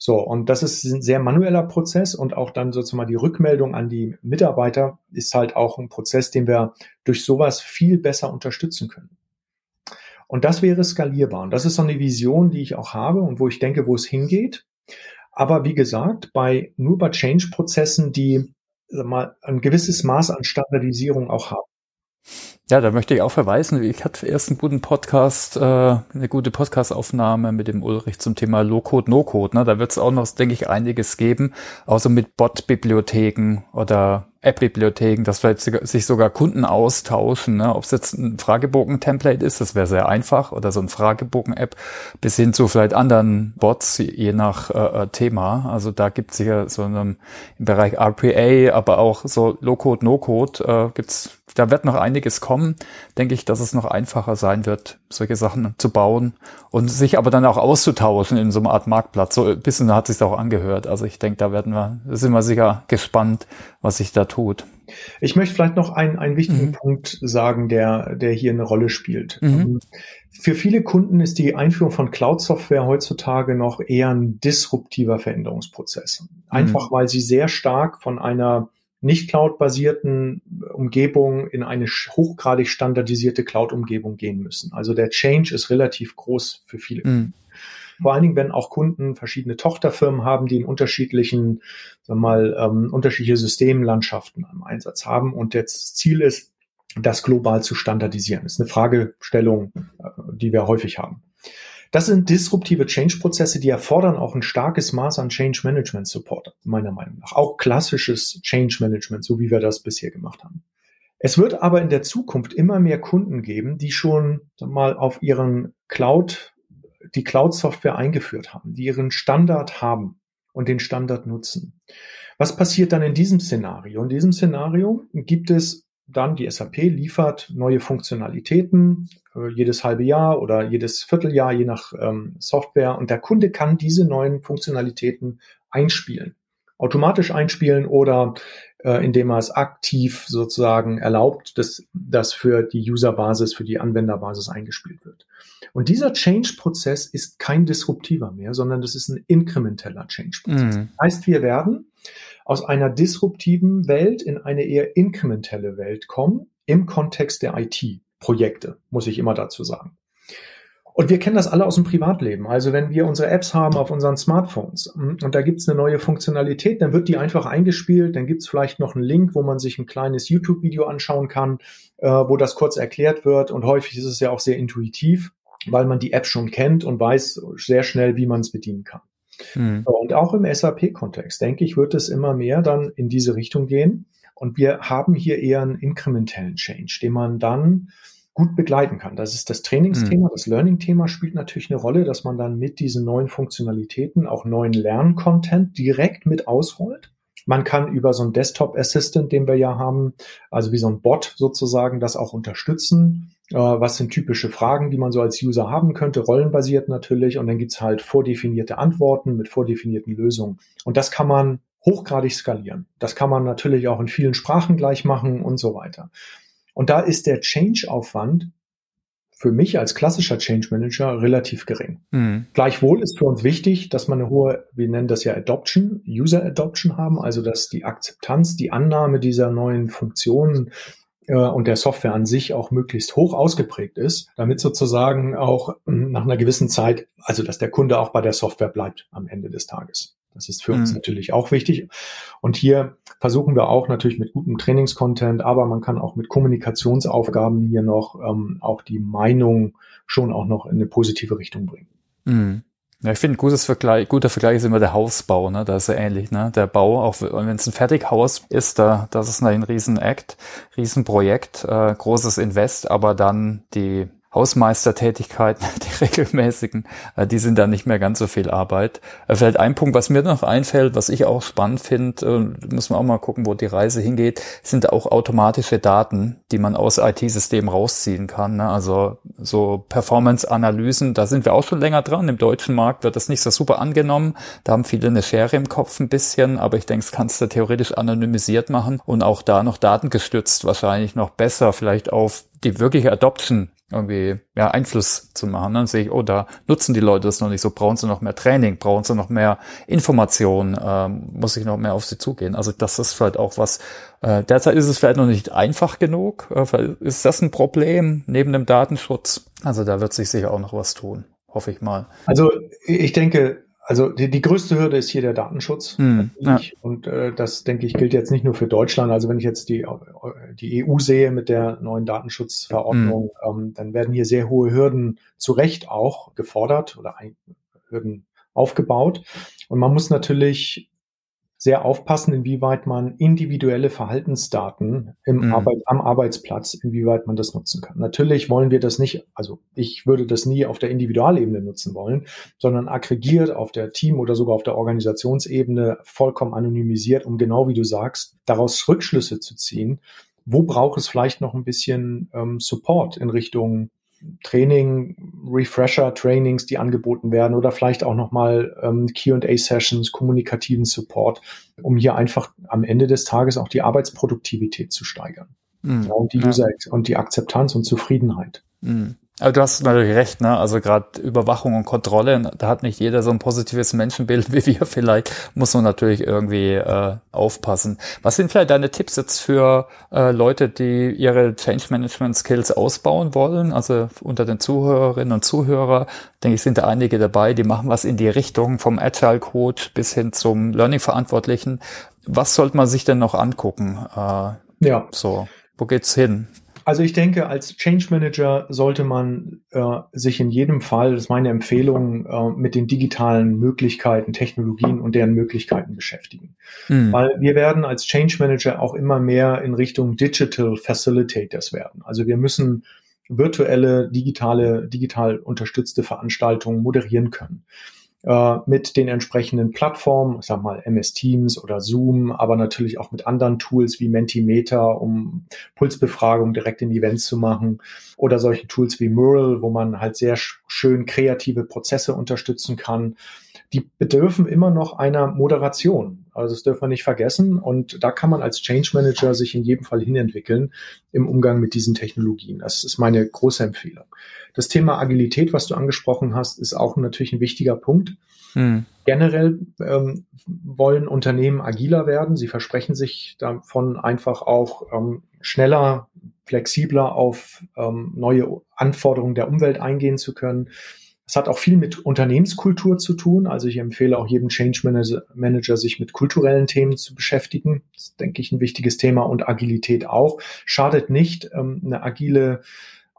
So, und das ist ein sehr manueller Prozess und auch dann sozusagen die Rückmeldung an die Mitarbeiter ist halt auch ein Prozess, den wir durch sowas viel besser unterstützen können. Und das wäre skalierbar. Und das ist so eine Vision, die ich auch habe und wo ich denke, wo es hingeht. Aber wie gesagt, bei, nur bei Change-Prozessen, die mal ein gewisses Maß an Standardisierung auch haben. Ja, da möchte ich auch verweisen. Ich hatte erst einen guten Podcast, äh, eine gute Podcastaufnahme mit dem Ulrich zum Thema Low-Code, No-Code. Ne? Da wird es auch noch, denke ich, einiges geben, außer mit Bot-Bibliotheken oder App-Bibliotheken, dass vielleicht sich sogar Kunden austauschen, ne? ob es jetzt ein Fragebogen-Template ist, das wäre sehr einfach, oder so ein Fragebogen-App, bis hin zu vielleicht anderen Bots, je nach äh, äh Thema. Also da gibt es ja so einem, im Bereich RPA, aber auch so Low-Code, No-Code, äh, gibt's da wird noch einiges kommen, denke ich, dass es noch einfacher sein wird, solche Sachen zu bauen und sich aber dann auch auszutauschen in so einer Art Marktplatz. So ein bisschen hat sich auch angehört. Also ich denke, da werden wir, sind wir sicher gespannt, was sich da tut. Ich möchte vielleicht noch einen, einen wichtigen mhm. Punkt sagen, der, der hier eine Rolle spielt. Mhm. Ähm, für viele Kunden ist die Einführung von Cloud-Software heutzutage noch eher ein disruptiver Veränderungsprozess. Einfach mhm. weil sie sehr stark von einer nicht cloud-basierten Umgebung in eine hochgradig standardisierte Cloud-Umgebung gehen müssen. Also der Change ist relativ groß für viele. Vor allen Dingen, wenn auch Kunden verschiedene Tochterfirmen haben, die in unterschiedlichen, sagen wir mal, ähm, unterschiedliche Systemlandschaften im Einsatz haben. Und das Ziel ist, das global zu standardisieren. Das ist eine Fragestellung, äh, die wir häufig haben. Das sind disruptive Change-Prozesse, die erfordern auch ein starkes Maß an Change Management Support, meiner Meinung nach. Auch klassisches Change Management, so wie wir das bisher gemacht haben. Es wird aber in der Zukunft immer mehr Kunden geben, die schon mal auf ihren Cloud, die Cloud-Software eingeführt haben, die ihren Standard haben und den Standard nutzen. Was passiert dann in diesem Szenario? In diesem Szenario gibt es dann die SAP liefert neue Funktionalitäten äh, jedes halbe Jahr oder jedes Vierteljahr, je nach ähm, Software. Und der Kunde kann diese neuen Funktionalitäten einspielen. Automatisch einspielen oder äh, indem er es aktiv sozusagen erlaubt, dass das für die Userbasis, für die Anwenderbasis eingespielt wird. Und dieser Change-Prozess ist kein disruptiver mehr, sondern das ist ein inkrementeller Change-Prozess. Mhm. Das heißt, wir werden aus einer disruptiven Welt in eine eher inkrementelle Welt kommen im Kontext der IT-Projekte, muss ich immer dazu sagen. Und wir kennen das alle aus dem Privatleben. Also wenn wir unsere Apps haben auf unseren Smartphones hm, und da gibt es eine neue Funktionalität, dann wird die einfach eingespielt, dann gibt es vielleicht noch einen Link, wo man sich ein kleines YouTube-Video anschauen kann, äh, wo das kurz erklärt wird. Und häufig ist es ja auch sehr intuitiv, weil man die App schon kennt und weiß sehr schnell, wie man es bedienen kann. Mhm. Und auch im SAP-Kontext, denke ich, wird es immer mehr dann in diese Richtung gehen. Und wir haben hier eher einen inkrementellen Change, den man dann gut begleiten kann. Das ist das Trainingsthema, mhm. das Learning-Thema spielt natürlich eine Rolle, dass man dann mit diesen neuen Funktionalitäten auch neuen Lerncontent direkt mit ausrollt. Man kann über so einen Desktop Assistant, den wir ja haben, also wie so ein Bot sozusagen, das auch unterstützen äh, was sind typische Fragen, die man so als User haben könnte, rollenbasiert natürlich. Und dann gibt's halt vordefinierte Antworten mit vordefinierten Lösungen. Und das kann man hochgradig skalieren. Das kann man natürlich auch in vielen Sprachen gleich machen und so weiter. Und da ist der Change-Aufwand für mich als klassischer Change Manager relativ gering. Mhm. Gleichwohl ist für uns wichtig, dass man eine hohe, wir nennen das ja Adoption, User Adoption haben, also dass die Akzeptanz, die Annahme dieser neuen Funktionen äh, und der Software an sich auch möglichst hoch ausgeprägt ist, damit sozusagen auch hm, nach einer gewissen Zeit, also dass der Kunde auch bei der Software bleibt am Ende des Tages. Das ist für mhm. uns natürlich auch wichtig. Und hier versuchen wir auch natürlich mit gutem Trainingscontent, aber man kann auch mit Kommunikationsaufgaben hier noch ähm, auch die Meinung schon auch noch in eine positive Richtung bringen. Mhm. Ja, ich finde, gutes Vergleich, guter Vergleich ist immer der Hausbau, ne? Da ist ja ähnlich, ne? Der Bau, auch wenn es ein Fertighaus ist, da, das ist ein Riesen-Act, Riesenprojekt, äh, großes Invest, aber dann die Hausmeistertätigkeiten, die regelmäßigen, äh, die sind dann nicht mehr ganz so viel Arbeit. Äh, vielleicht ein Punkt, was mir noch einfällt, was ich auch spannend finde, äh, muss man auch mal gucken, wo die Reise hingeht, sind auch automatische Daten, die man aus IT-Systemen rausziehen kann. Ne? Also so Performance-Analysen, da sind wir auch schon länger dran. Im deutschen Markt wird das nicht so super angenommen. Da haben viele eine Schere im Kopf ein bisschen, aber ich denke, es kannst du theoretisch anonymisiert machen und auch da noch datengestützt wahrscheinlich noch besser vielleicht auf die wirkliche Adoption irgendwie ja, Einfluss zu machen. Dann sehe ich, oh, da nutzen die Leute das noch nicht so, brauchen sie noch mehr Training, brauchen sie noch mehr Informationen, ähm, muss ich noch mehr auf sie zugehen. Also das ist vielleicht auch was, äh, derzeit ist es vielleicht noch nicht einfach genug, äh, ist das ein Problem neben dem Datenschutz? Also da wird sich sicher auch noch was tun, hoffe ich mal. Also ich denke, also die, die größte Hürde ist hier der Datenschutz. Hm, ja. Und äh, das, denke ich, gilt jetzt nicht nur für Deutschland. Also wenn ich jetzt die, die EU sehe mit der neuen Datenschutzverordnung, hm. ähm, dann werden hier sehr hohe Hürden zu Recht auch gefordert oder Hürden aufgebaut. Und man muss natürlich sehr aufpassen, inwieweit man individuelle Verhaltensdaten im mhm. Arbeit, am Arbeitsplatz, inwieweit man das nutzen kann. Natürlich wollen wir das nicht, also ich würde das nie auf der Individualebene nutzen wollen, sondern aggregiert auf der Team- oder sogar auf der Organisationsebene vollkommen anonymisiert, um genau wie du sagst, daraus Rückschlüsse zu ziehen. Wo braucht es vielleicht noch ein bisschen ähm, Support in Richtung Training, Refresher-Trainings, die angeboten werden oder vielleicht auch nochmal ähm, QA-Sessions, kommunikativen Support, um hier einfach am Ende des Tages auch die Arbeitsproduktivität zu steigern. Mhm. Ja, und die User und die Akzeptanz und Zufriedenheit. Mhm. Aber du hast natürlich recht, ne? Also gerade Überwachung und Kontrolle, da hat nicht jeder so ein positives Menschenbild wie wir vielleicht, muss man natürlich irgendwie äh, aufpassen. Was sind vielleicht deine Tipps jetzt für äh, Leute, die ihre Change Management Skills ausbauen wollen? Also unter den Zuhörerinnen und Zuhörer, denke ich, sind da einige dabei, die machen was in die Richtung vom Agile Coach bis hin zum Learning Verantwortlichen. Was sollte man sich denn noch angucken? Äh, ja. So, wo geht's hin? Also ich denke, als Change Manager sollte man äh, sich in jedem Fall, das ist meine Empfehlung, äh, mit den digitalen Möglichkeiten, Technologien und deren Möglichkeiten beschäftigen. Mhm. Weil wir werden als Change Manager auch immer mehr in Richtung Digital Facilitators werden. Also wir müssen virtuelle, digitale, digital unterstützte Veranstaltungen moderieren können mit den entsprechenden Plattformen, ich sag mal MS Teams oder Zoom, aber natürlich auch mit anderen Tools wie Mentimeter, um Pulsbefragung direkt in Events zu machen oder solche Tools wie Mural, wo man halt sehr schön kreative Prozesse unterstützen kann. Die bedürfen immer noch einer Moderation. Also das dürfen wir nicht vergessen. Und da kann man als Change Manager sich in jedem Fall hinentwickeln im Umgang mit diesen Technologien. Das ist meine große Empfehlung. Das Thema Agilität, was du angesprochen hast, ist auch natürlich ein wichtiger Punkt. Hm. Generell ähm, wollen Unternehmen agiler werden. Sie versprechen sich davon einfach auch ähm, schneller, flexibler auf ähm, neue Anforderungen der Umwelt eingehen zu können. Es hat auch viel mit Unternehmenskultur zu tun. Also ich empfehle auch jedem Change Manager, sich mit kulturellen Themen zu beschäftigen. Das ist, denke ich, ein wichtiges Thema und Agilität auch. Schadet nicht, ähm, eine agile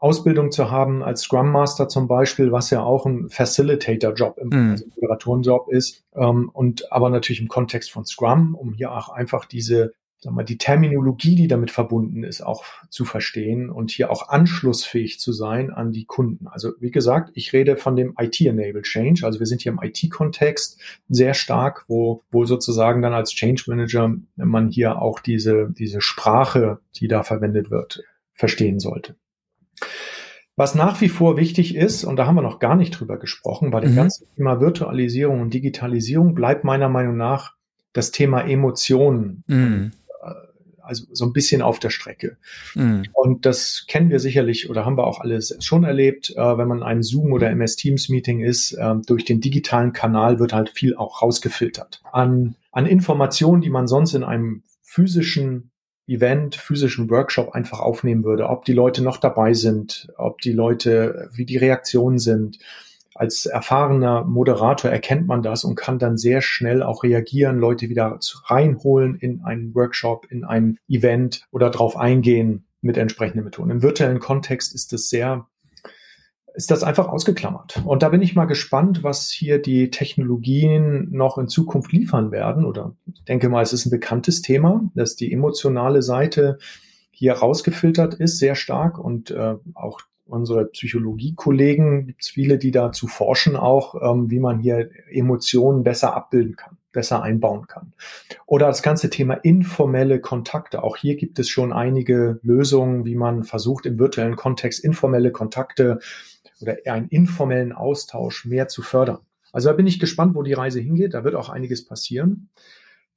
Ausbildung zu haben als Scrum Master zum Beispiel, was ja auch ein Facilitator-Job, im mhm. also Moderatorenjob ist, ähm, und aber natürlich im Kontext von Scrum, um hier auch einfach diese, sag mal, die Terminologie, die damit verbunden ist, auch zu verstehen und hier auch anschlussfähig zu sein an die Kunden. Also wie gesagt, ich rede von dem IT-Enabled Change. Also wir sind hier im IT-Kontext sehr stark, wo, wo sozusagen dann als Change Manager man hier auch diese, diese Sprache, die da verwendet wird, verstehen sollte. Was nach wie vor wichtig ist, und da haben wir noch gar nicht drüber gesprochen, bei dem mhm. ganzen Thema Virtualisierung und Digitalisierung bleibt meiner Meinung nach das Thema Emotionen. Mhm. Äh, also so ein bisschen auf der Strecke. Mhm. Und das kennen wir sicherlich oder haben wir auch alles schon erlebt, äh, wenn man ein Zoom oder MS Teams Meeting ist, äh, durch den digitalen Kanal wird halt viel auch rausgefiltert. An, an Informationen, die man sonst in einem physischen Event, physischen Workshop einfach aufnehmen würde, ob die Leute noch dabei sind, ob die Leute, wie die Reaktionen sind. Als erfahrener Moderator erkennt man das und kann dann sehr schnell auch reagieren, Leute wieder reinholen in einen Workshop, in ein Event oder drauf eingehen mit entsprechenden Methoden. Im virtuellen Kontext ist es sehr ist das einfach ausgeklammert. Und da bin ich mal gespannt, was hier die Technologien noch in Zukunft liefern werden. Oder ich denke mal, es ist ein bekanntes Thema, dass die emotionale Seite hier rausgefiltert ist, sehr stark. Und äh, auch unsere Psychologiekollegen gibt es viele, die dazu forschen, auch ähm, wie man hier Emotionen besser abbilden kann, besser einbauen kann. Oder das ganze Thema informelle Kontakte. Auch hier gibt es schon einige Lösungen, wie man versucht, im virtuellen Kontext informelle Kontakte oder einen informellen Austausch mehr zu fördern. Also da bin ich gespannt, wo die Reise hingeht. Da wird auch einiges passieren.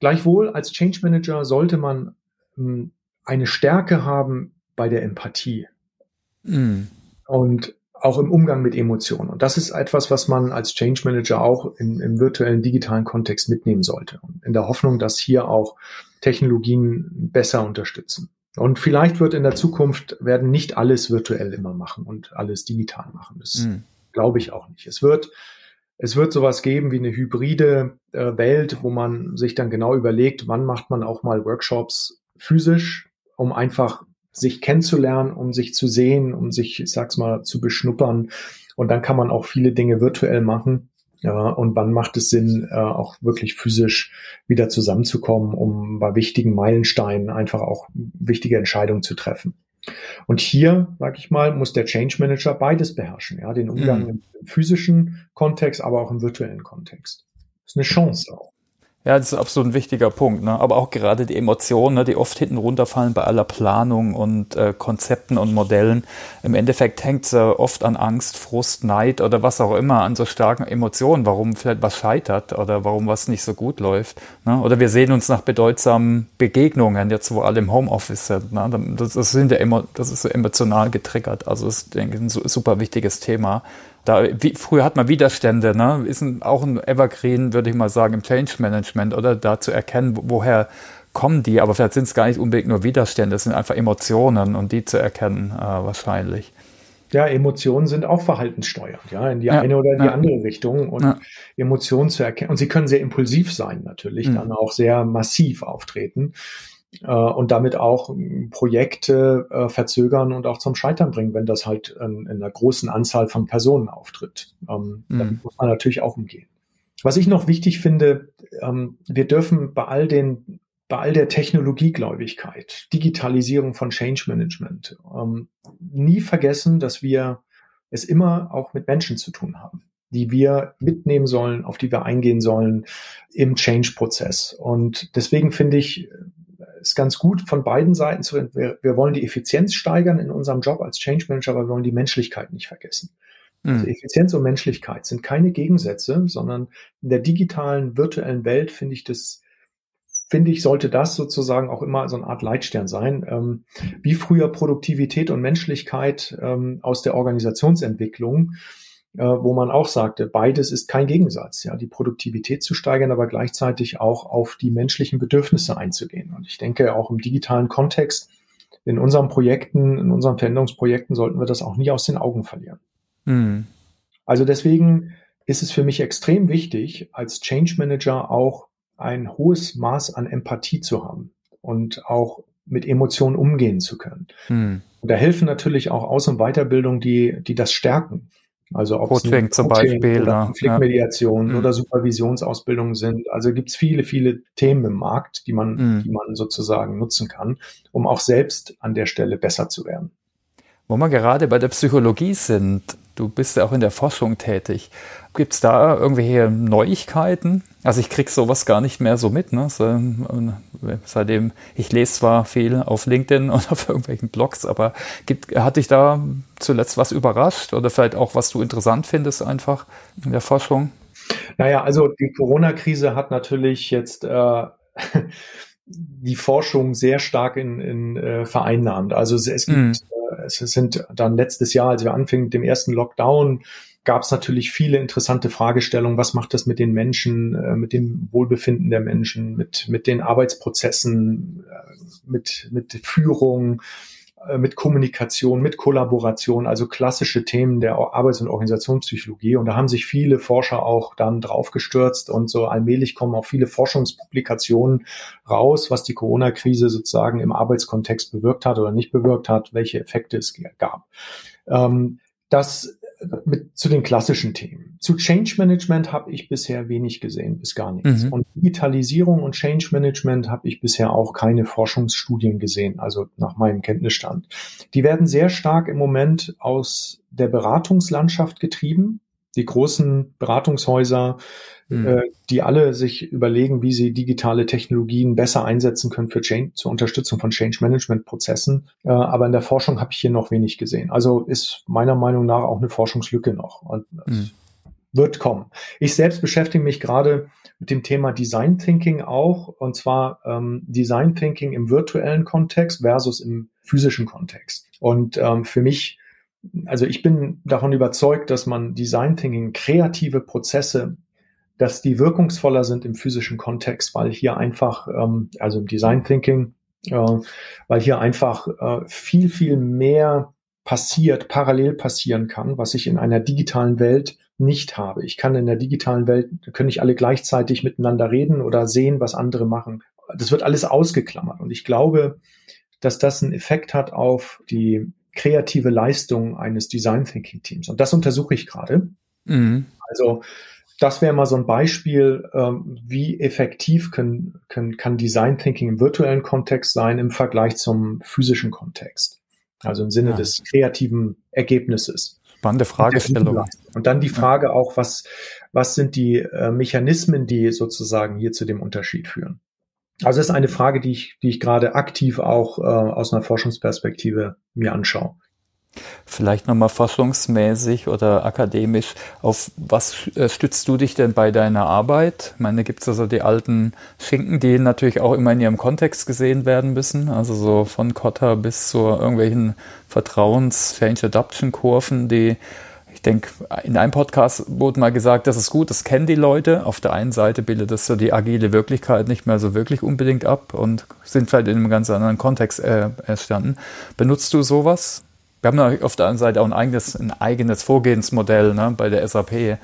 Gleichwohl als Change Manager sollte man ähm, eine Stärke haben bei der Empathie mm. und auch im Umgang mit Emotionen. Und das ist etwas, was man als Change Manager auch im, im virtuellen digitalen Kontext mitnehmen sollte. In der Hoffnung, dass hier auch Technologien besser unterstützen. Und vielleicht wird in der Zukunft werden nicht alles virtuell immer machen und alles digital machen. Das mhm. glaube ich auch nicht. Es wird, es wird sowas geben wie eine hybride äh, Welt, wo man sich dann genau überlegt, wann macht man auch mal Workshops physisch, um einfach sich kennenzulernen, um sich zu sehen, um sich, ich sag's mal, zu beschnuppern. Und dann kann man auch viele Dinge virtuell machen. Ja, und wann macht es Sinn, äh, auch wirklich physisch wieder zusammenzukommen, um bei wichtigen Meilensteinen einfach auch wichtige Entscheidungen zu treffen. Und hier, sag ich mal, muss der Change Manager beides beherrschen, ja, den Umgang mhm. im physischen Kontext, aber auch im virtuellen Kontext. Das ist eine Chance auch. Ja, das ist absolut ein wichtiger Punkt. Ne? Aber auch gerade die Emotionen, ne, die oft hinten runterfallen bei aller Planung und äh, Konzepten und Modellen. Im Endeffekt hängt es äh, oft an Angst, Frust, Neid oder was auch immer, an so starken Emotionen, warum vielleicht was scheitert oder warum was nicht so gut läuft. Ne? Oder wir sehen uns nach bedeutsamen Begegnungen, jetzt wo alle im Homeoffice sind. Ne? Das, das, sind ja emo, das ist so emotional getriggert. Also ist, denke ich, ein super wichtiges Thema. Da, wie, früher hat man Widerstände, ne? Ist ein, auch ein Evergreen, würde ich mal sagen, im Change Management, oder? Da zu erkennen, woher kommen die, aber vielleicht sind es gar nicht unbedingt nur Widerstände, es sind einfach Emotionen und die zu erkennen, äh, wahrscheinlich. Ja, Emotionen sind auch verhaltenssteuernd, ja, in die ja, eine oder in die ja. andere Richtung und ja. Emotionen zu erkennen. Und sie können sehr impulsiv sein, natürlich, mhm. dann auch sehr massiv auftreten und damit auch ähm, Projekte äh, verzögern und auch zum Scheitern bringen, wenn das halt in, in einer großen Anzahl von Personen auftritt. Ähm, mhm. Damit muss man natürlich auch umgehen. Was ich noch wichtig finde, ähm, wir dürfen bei all den bei all der Technologiegläubigkeit, Digitalisierung von Change Management, ähm, nie vergessen, dass wir es immer auch mit Menschen zu tun haben, die wir mitnehmen sollen, auf die wir eingehen sollen im Change-Prozess. Und deswegen finde ich, ist ganz gut von beiden Seiten zu, wir, wir wollen die Effizienz steigern in unserem Job als Change Manager, aber wir wollen die Menschlichkeit nicht vergessen. Mhm. Also Effizienz und Menschlichkeit sind keine Gegensätze, sondern in der digitalen, virtuellen Welt finde ich das, finde ich, sollte das sozusagen auch immer so eine Art Leitstern sein. Ähm, wie früher Produktivität und Menschlichkeit ähm, aus der Organisationsentwicklung wo man auch sagte, beides ist kein Gegensatz, ja, die Produktivität zu steigern, aber gleichzeitig auch auf die menschlichen Bedürfnisse einzugehen. Und ich denke, auch im digitalen Kontext, in unseren Projekten, in unseren Veränderungsprojekten sollten wir das auch nie aus den Augen verlieren. Mhm. Also deswegen ist es für mich extrem wichtig, als Change Manager auch ein hohes Maß an Empathie zu haben und auch mit Emotionen umgehen zu können. Mhm. Und da helfen natürlich auch Aus- und Weiterbildung, die, die das stärken. Also ob Coaching es zum Beispiel oder Konfliktmediation ja. oder mhm. Supervisionsausbildung sind. Also gibt es viele, viele Themen im Markt, die man, mhm. die man sozusagen nutzen kann, um auch selbst an der Stelle besser zu werden. Wo wir gerade bei der Psychologie sind, du bist ja auch in der Forschung tätig. Gibt es da irgendwelche Neuigkeiten? Also ich krieg sowas gar nicht mehr so mit. Ne? Seitdem, ich lese zwar viel auf LinkedIn und auf irgendwelchen Blogs, aber gibt, hat dich da zuletzt was überrascht oder vielleicht auch, was du interessant findest einfach in der Forschung? Naja, also die Corona-Krise hat natürlich jetzt äh, die Forschung sehr stark in, in äh, vereinnahmt. Also es, es gibt, mm. Es sind dann letztes Jahr, als wir anfingen mit dem ersten Lockdown, gab es natürlich viele interessante Fragestellungen. Was macht das mit den Menschen, äh, mit dem Wohlbefinden der Menschen, mit, mit den Arbeitsprozessen, äh, mit, mit Führung? Äh, mit Kommunikation, mit Kollaboration, also klassische Themen der Arbeits- und Organisationspsychologie. Und da haben sich viele Forscher auch dann draufgestürzt und so allmählich kommen auch viele Forschungspublikationen raus, was die Corona-Krise sozusagen im Arbeitskontext bewirkt hat oder nicht bewirkt hat, welche Effekte es gab. Ähm, das mit, zu den klassischen Themen. Zu Change Management habe ich bisher wenig gesehen, bis gar nichts. Mhm. Und Digitalisierung und Change Management habe ich bisher auch keine Forschungsstudien gesehen, also nach meinem Kenntnisstand. Die werden sehr stark im Moment aus der Beratungslandschaft getrieben. Die großen Beratungshäuser mhm. äh, die alle sich überlegen, wie sie digitale Technologien besser einsetzen können für Change, zur Unterstützung von Change Management Prozessen. Äh, aber in der Forschung habe ich hier noch wenig gesehen. Also ist meiner Meinung nach auch eine Forschungslücke noch. Und mhm. wird kommen. Ich selbst beschäftige mich gerade mit dem Thema Design Thinking auch, und zwar ähm, Design Thinking im virtuellen Kontext versus im physischen Kontext. Und ähm, für mich also ich bin davon überzeugt, dass man Design Thinking, kreative Prozesse dass die wirkungsvoller sind im physischen Kontext, weil hier einfach, ähm, also im Design Thinking, äh, weil hier einfach äh, viel, viel mehr passiert, parallel passieren kann, was ich in einer digitalen Welt nicht habe. Ich kann in der digitalen Welt, können nicht alle gleichzeitig miteinander reden oder sehen, was andere machen. Das wird alles ausgeklammert. Und ich glaube, dass das einen Effekt hat auf die kreative Leistung eines Design Thinking Teams. Und das untersuche ich gerade. Mhm. Also das wäre mal so ein Beispiel, ähm, wie effektiv können, können, kann Design Thinking im virtuellen Kontext sein im Vergleich zum physischen Kontext. Also im Sinne ja. des kreativen Ergebnisses. Spannende Fragestellung. Und dann die Frage auch, was, was sind die äh, Mechanismen, die sozusagen hier zu dem Unterschied führen? Also das ist eine Frage, die ich, die ich gerade aktiv auch äh, aus einer Forschungsperspektive mir anschaue. Vielleicht nochmal forschungsmäßig oder akademisch, auf was äh, stützt du dich denn bei deiner Arbeit? Ich meine, gibt es also die alten Schinken, die natürlich auch immer in ihrem Kontext gesehen werden müssen, also so von Kotter bis zu irgendwelchen Vertrauens-Change-Adoption-Kurven, die denke, in einem Podcast wurde mal gesagt, das ist gut, das kennen die Leute. Auf der einen Seite bildet das so die agile Wirklichkeit nicht mehr so wirklich unbedingt ab und sind vielleicht in einem ganz anderen Kontext äh, erstanden. Benutzt du sowas? Wir haben auf der anderen Seite auch ein eigenes, ein eigenes Vorgehensmodell ne, bei der SAP.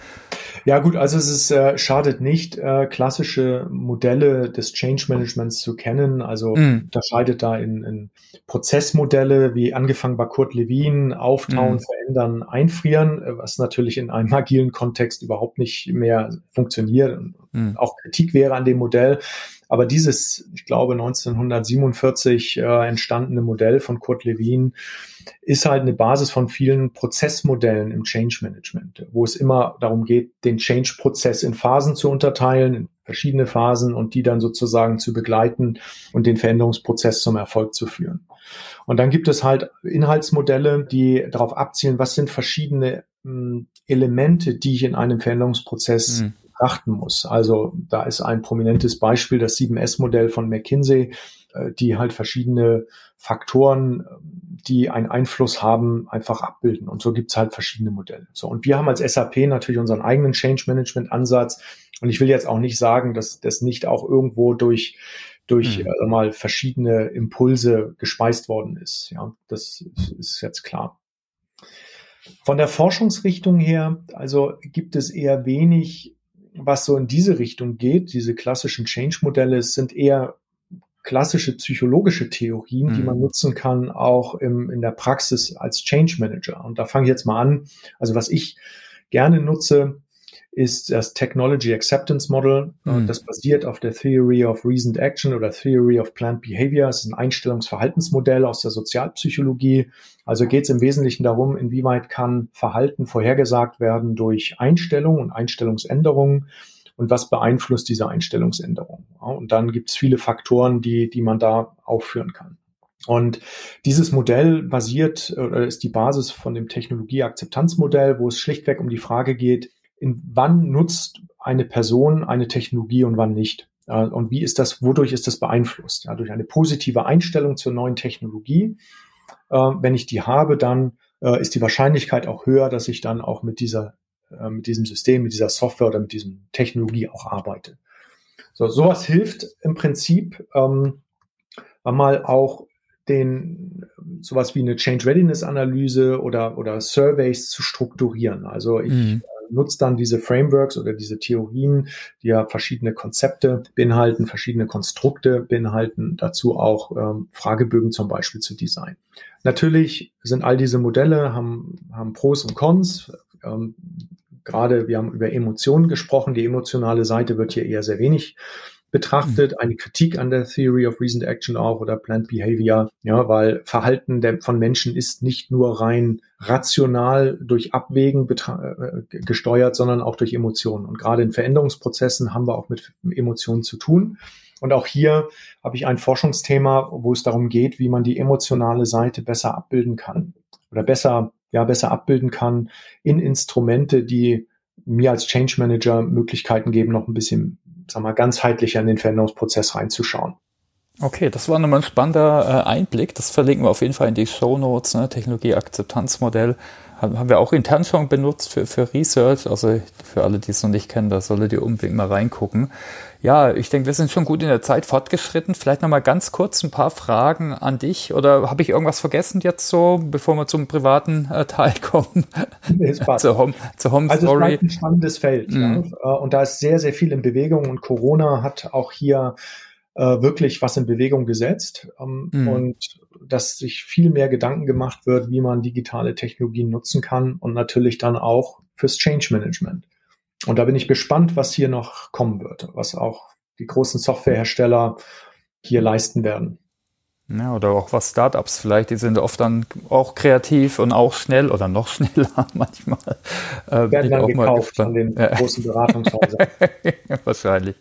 Ja gut, also es ist, äh, schadet nicht, äh, klassische Modelle des Change Managements zu kennen. Also mm. unterscheidet da in, in Prozessmodelle wie angefangen bei Kurt Lewin, auftauen, mm. verändern, einfrieren, äh, was natürlich in einem agilen Kontext überhaupt nicht mehr funktioniert und mm. auch Kritik wäre an dem Modell. Aber dieses, ich glaube, 1947 äh, entstandene Modell von Kurt Lewin ist halt eine Basis von vielen Prozessmodellen im Change Management, wo es immer darum geht, den Change-Prozess in Phasen zu unterteilen, in verschiedene Phasen und die dann sozusagen zu begleiten und den Veränderungsprozess zum Erfolg zu führen. Und dann gibt es halt Inhaltsmodelle, die darauf abzielen, was sind verschiedene hm, Elemente, die ich in einem Veränderungsprozess mhm betrachten muss. Also da ist ein prominentes Beispiel das 7S-Modell von McKinsey, äh, die halt verschiedene Faktoren, die einen Einfluss haben, einfach abbilden. Und so gibt's halt verschiedene Modelle. So, und wir haben als SAP natürlich unseren eigenen Change Management Ansatz. Und ich will jetzt auch nicht sagen, dass das nicht auch irgendwo durch durch mhm. äh, mal verschiedene Impulse gespeist worden ist. Ja, das ist jetzt klar. Von der Forschungsrichtung her, also gibt es eher wenig was so in diese Richtung geht, diese klassischen Change-Modelle, sind eher klassische psychologische Theorien, mhm. die man nutzen kann, auch im, in der Praxis als Change Manager. Und da fange ich jetzt mal an. Also was ich gerne nutze, ist das Technology Acceptance Model. Mhm. Das basiert auf der Theory of Reasoned Action oder Theory of Planned Behavior. Es ist ein Einstellungsverhaltensmodell aus der Sozialpsychologie. Also geht es im Wesentlichen darum, inwieweit kann Verhalten vorhergesagt werden durch Einstellungen und Einstellungsänderungen und was beeinflusst diese Einstellungsänderung. und dann gibt es viele Faktoren, die, die man da aufführen kann. Und dieses Modell basiert oder ist die Basis von dem Technologieakzeptanzmodell, wo es schlichtweg um die Frage geht, in wann nutzt eine Person eine Technologie und wann nicht. Und wie ist das, wodurch ist das beeinflusst? Ja, durch eine positive Einstellung zur neuen Technologie. Äh, wenn ich die habe, dann äh, ist die Wahrscheinlichkeit auch höher, dass ich dann auch mit dieser, äh, mit diesem System, mit dieser Software oder mit diesem Technologie auch arbeite. So, sowas hilft im Prinzip, ähm, mal auch den sowas wie eine Change Readiness Analyse oder oder Surveys zu strukturieren. Also ich mhm nutzt dann diese Frameworks oder diese Theorien, die ja verschiedene Konzepte beinhalten, verschiedene Konstrukte beinhalten, dazu auch ähm, Fragebögen zum Beispiel zu designen. Natürlich sind all diese Modelle, haben, haben Pros und Cons. Ähm, gerade wir haben über Emotionen gesprochen. Die emotionale Seite wird hier eher sehr wenig betrachtet, eine Kritik an der Theory of Reasoned Action auch oder Planned Behavior, ja, weil Verhalten der, von Menschen ist nicht nur rein rational durch Abwägen äh, gesteuert, sondern auch durch Emotionen. Und gerade in Veränderungsprozessen haben wir auch mit Emotionen zu tun. Und auch hier habe ich ein Forschungsthema, wo es darum geht, wie man die emotionale Seite besser abbilden kann oder besser, ja, besser abbilden kann in Instrumente, die mir als Change Manager Möglichkeiten geben, noch ein bisschen sag mal, ganzheitlicher in den Veränderungsprozess reinzuschauen. Okay, das war nochmal ein spannender äh, Einblick. Das verlinken wir auf jeden Fall in die Show Notes. Ne? Technologie-Akzeptanzmodell haben wir auch intern schon benutzt für, für Research. Also für alle, die es noch nicht kennen, da solltet ihr unbedingt mal reingucken. Ja, ich denke, wir sind schon gut in der Zeit fortgeschritten. Vielleicht nochmal ganz kurz ein paar Fragen an dich. Oder habe ich irgendwas vergessen jetzt so, bevor wir zum privaten äh, Teil kommen? Nee, zur Home, zur Home also Story. Es ist ein spannendes Feld. Mhm. Ja. Und da ist sehr, sehr viel in Bewegung. Und Corona hat auch hier äh, wirklich was in Bewegung gesetzt. Ähm, mhm. Und dass sich viel mehr Gedanken gemacht wird, wie man digitale Technologien nutzen kann und natürlich dann auch fürs Change Management. Und da bin ich gespannt, was hier noch kommen wird, was auch die großen Softwarehersteller hier leisten werden. Ja, oder auch was Startups vielleicht, die sind oft dann auch kreativ und auch schnell oder noch schneller manchmal. Äh, Werden dann gekauft von den ja. großen Beratungshäusern. Wahrscheinlich,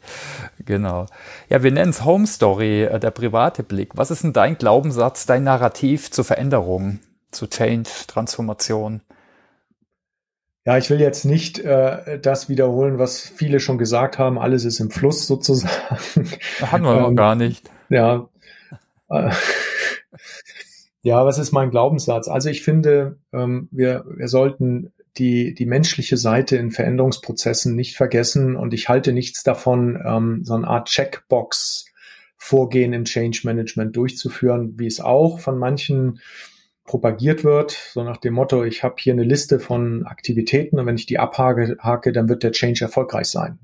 genau. Ja, wir nennen es Home Story, äh, der private Blick. Was ist denn dein Glaubenssatz, dein Narrativ zur Veränderung, zu Change, Transformation? Ja, ich will jetzt nicht äh, das wiederholen, was viele schon gesagt haben. Alles ist im Fluss sozusagen. Hatten wir ähm, noch gar nicht. Ja, ja, was ist mein Glaubenssatz? Also ich finde, ähm, wir, wir sollten die, die menschliche Seite in Veränderungsprozessen nicht vergessen und ich halte nichts davon, ähm, so eine Art Checkbox Vorgehen im Change Management durchzuführen, wie es auch von manchen propagiert wird, so nach dem Motto, ich habe hier eine Liste von Aktivitäten und wenn ich die abhake, hake, dann wird der Change erfolgreich sein.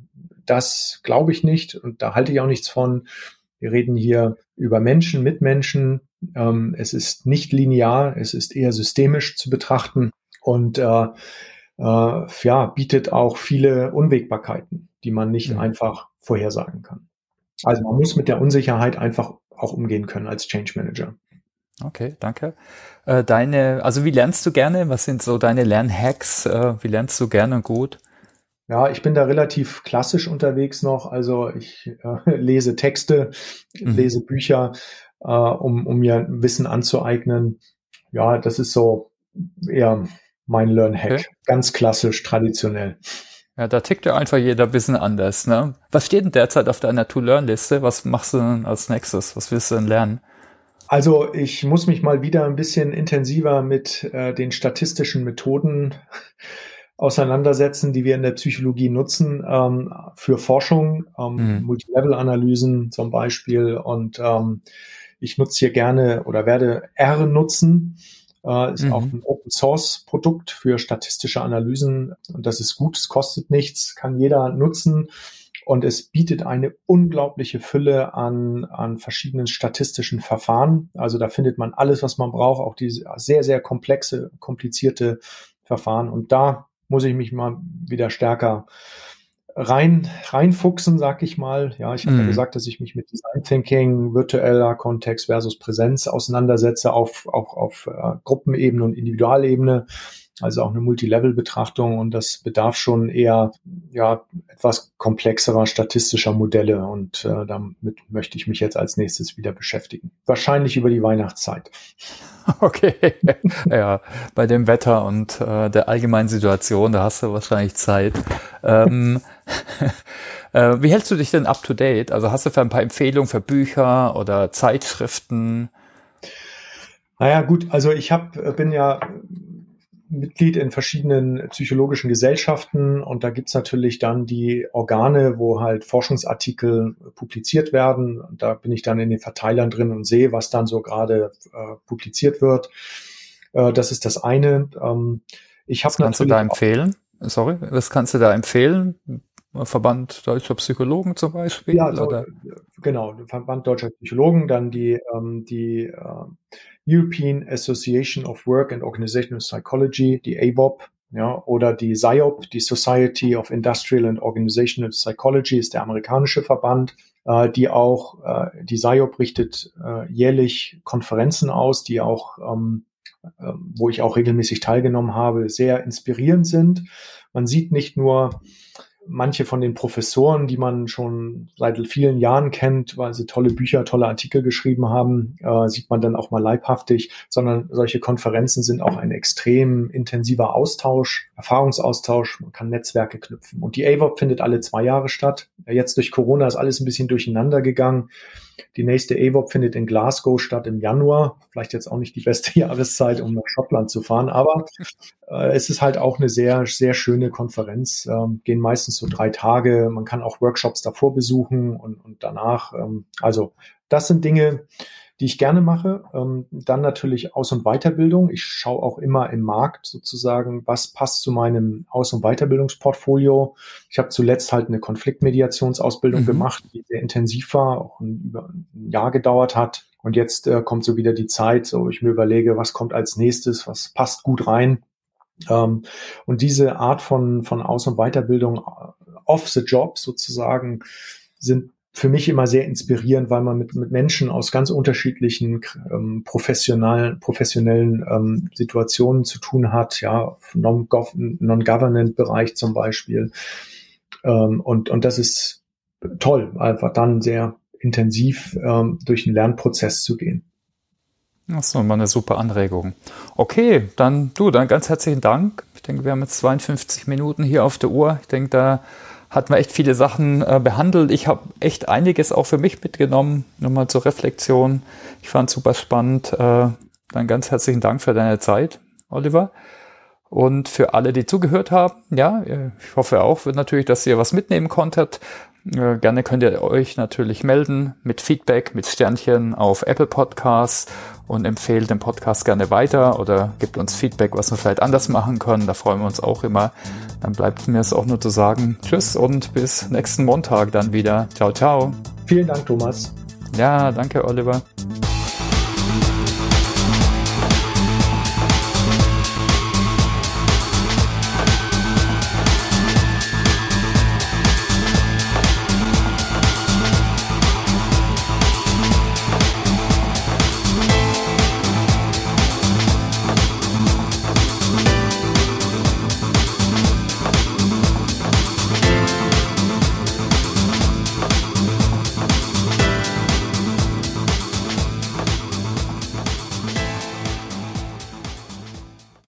Das glaube ich nicht und da halte ich auch nichts von. Wir reden hier über Menschen mit Menschen. Ähm, es ist nicht linear, es ist eher systemisch zu betrachten und äh, äh, ja, bietet auch viele Unwägbarkeiten, die man nicht mhm. einfach vorhersagen kann. Also man muss mit der Unsicherheit einfach auch umgehen können als Change Manager. Okay, danke. Äh, deine, also wie lernst du gerne? Was sind so deine Lernhacks? Äh, wie lernst du gerne und gut? Ja, ich bin da relativ klassisch unterwegs noch. Also ich äh, lese Texte, mhm. lese Bücher, äh, um, um mir Wissen anzueignen. Ja, das ist so eher mein Learn-Hack. Okay. Ganz klassisch, traditionell. Ja, da tickt ja einfach jeder ein bisschen anders. Ne? Was steht denn derzeit auf deiner To-Learn-Liste? Was machst du denn als nächstes? Was willst du denn lernen? Also ich muss mich mal wieder ein bisschen intensiver mit äh, den statistischen Methoden auseinandersetzen, die wir in der Psychologie nutzen ähm, für Forschung, ähm, mhm. Multilevel-Analysen zum Beispiel. Und ähm, ich nutze hier gerne oder werde R nutzen. Äh, ist mhm. auch ein Open Source Produkt für statistische Analysen und das ist gut, es kostet nichts, kann jeder nutzen und es bietet eine unglaubliche Fülle an, an verschiedenen statistischen Verfahren. Also da findet man alles, was man braucht, auch diese sehr, sehr komplexe, komplizierte Verfahren. Und da muss ich mich mal wieder stärker rein reinfuchsen, sag ich mal. Ja, ich habe ja mhm. gesagt, dass ich mich mit Design Thinking, virtueller Kontext versus Präsenz auseinandersetze auf auch auf äh, Gruppenebene und Individualebene also auch eine Multilevel-Betrachtung und das bedarf schon eher ja etwas komplexerer statistischer Modelle und äh, damit möchte ich mich jetzt als nächstes wieder beschäftigen. Wahrscheinlich über die Weihnachtszeit. Okay, ja, bei dem Wetter und äh, der allgemeinen Situation, da hast du wahrscheinlich Zeit. Ähm, äh, wie hältst du dich denn up to date? Also hast du für ein paar Empfehlungen für Bücher oder Zeitschriften? Naja, gut, also ich hab, bin ja Mitglied in verschiedenen psychologischen Gesellschaften und da gibt's natürlich dann die Organe, wo halt Forschungsartikel publiziert werden. Und da bin ich dann in den Verteilern drin und sehe, was dann so gerade äh, publiziert wird. Äh, das ist das eine. Ähm, ich was kannst du da empfehlen? Sorry, was kannst du da empfehlen? Verband Deutscher Psychologen zum Beispiel? Ja, also, genau, Verband Deutscher Psychologen, dann die, ähm, die äh, European Association of Work and Organizational Psychology, die ABOP, ja, oder die SIOP, die Society of Industrial and Organizational Psychology, ist der amerikanische Verband, äh, die auch, äh, die SIOP richtet äh, jährlich Konferenzen aus, die auch, ähm, äh, wo ich auch regelmäßig teilgenommen habe, sehr inspirierend sind. Man sieht nicht nur manche von den Professoren, die man schon seit vielen Jahren kennt, weil sie tolle Bücher, tolle Artikel geschrieben haben, äh, sieht man dann auch mal leibhaftig, sondern solche Konferenzen sind auch ein extrem intensiver Austausch, Erfahrungsaustausch, man kann Netzwerke knüpfen. Und die AVOP findet alle zwei Jahre statt. Jetzt durch Corona ist alles ein bisschen durcheinander gegangen. Die nächste AVOP findet in Glasgow statt im Januar. Vielleicht jetzt auch nicht die beste Jahreszeit, um nach Schottland zu fahren, aber äh, es ist halt auch eine sehr, sehr schöne Konferenz. Ähm, gehen meistens so drei Tage. Man kann auch Workshops davor besuchen und, und danach. Ähm, also das sind Dinge, die ich gerne mache. Ähm, dann natürlich Aus- und Weiterbildung. Ich schaue auch immer im Markt sozusagen, was passt zu meinem Aus- und Weiterbildungsportfolio. Ich habe zuletzt halt eine Konfliktmediationsausbildung mhm. gemacht, die sehr intensiv war, auch ein, über ein Jahr gedauert hat. Und jetzt äh, kommt so wieder die Zeit, so ich mir überlege, was kommt als nächstes, was passt gut rein. Ähm, und diese Art von, von Aus- und Weiterbildung off the job sozusagen sind für mich immer sehr inspirierend, weil man mit, mit Menschen aus ganz unterschiedlichen ähm, professionellen, professionellen ähm, Situationen zu tun hat, ja, Non-Government-Bereich zum Beispiel. Ähm, und, und das ist toll, einfach dann sehr intensiv ähm, durch den Lernprozess zu gehen. Das ist nochmal eine super Anregung. Okay, dann du, dann ganz herzlichen Dank. Ich denke, wir haben jetzt 52 Minuten hier auf der Uhr. Ich denke, da hatten wir echt viele Sachen äh, behandelt. Ich habe echt einiges auch für mich mitgenommen, nochmal zur Reflexion. Ich fand es super spannend. Äh, dann ganz herzlichen Dank für deine Zeit, Oliver. Und für alle, die zugehört haben, ja, ich hoffe auch natürlich, dass ihr was mitnehmen konntet. Äh, gerne könnt ihr euch natürlich melden mit Feedback, mit Sternchen auf Apple Podcasts und empfehlt den Podcast gerne weiter oder gibt uns Feedback, was wir vielleicht anders machen können. Da freuen wir uns auch immer. Dann bleibt mir es auch nur zu sagen, tschüss und bis nächsten Montag dann wieder. Ciao, ciao. Vielen Dank, Thomas. Ja, danke, Oliver.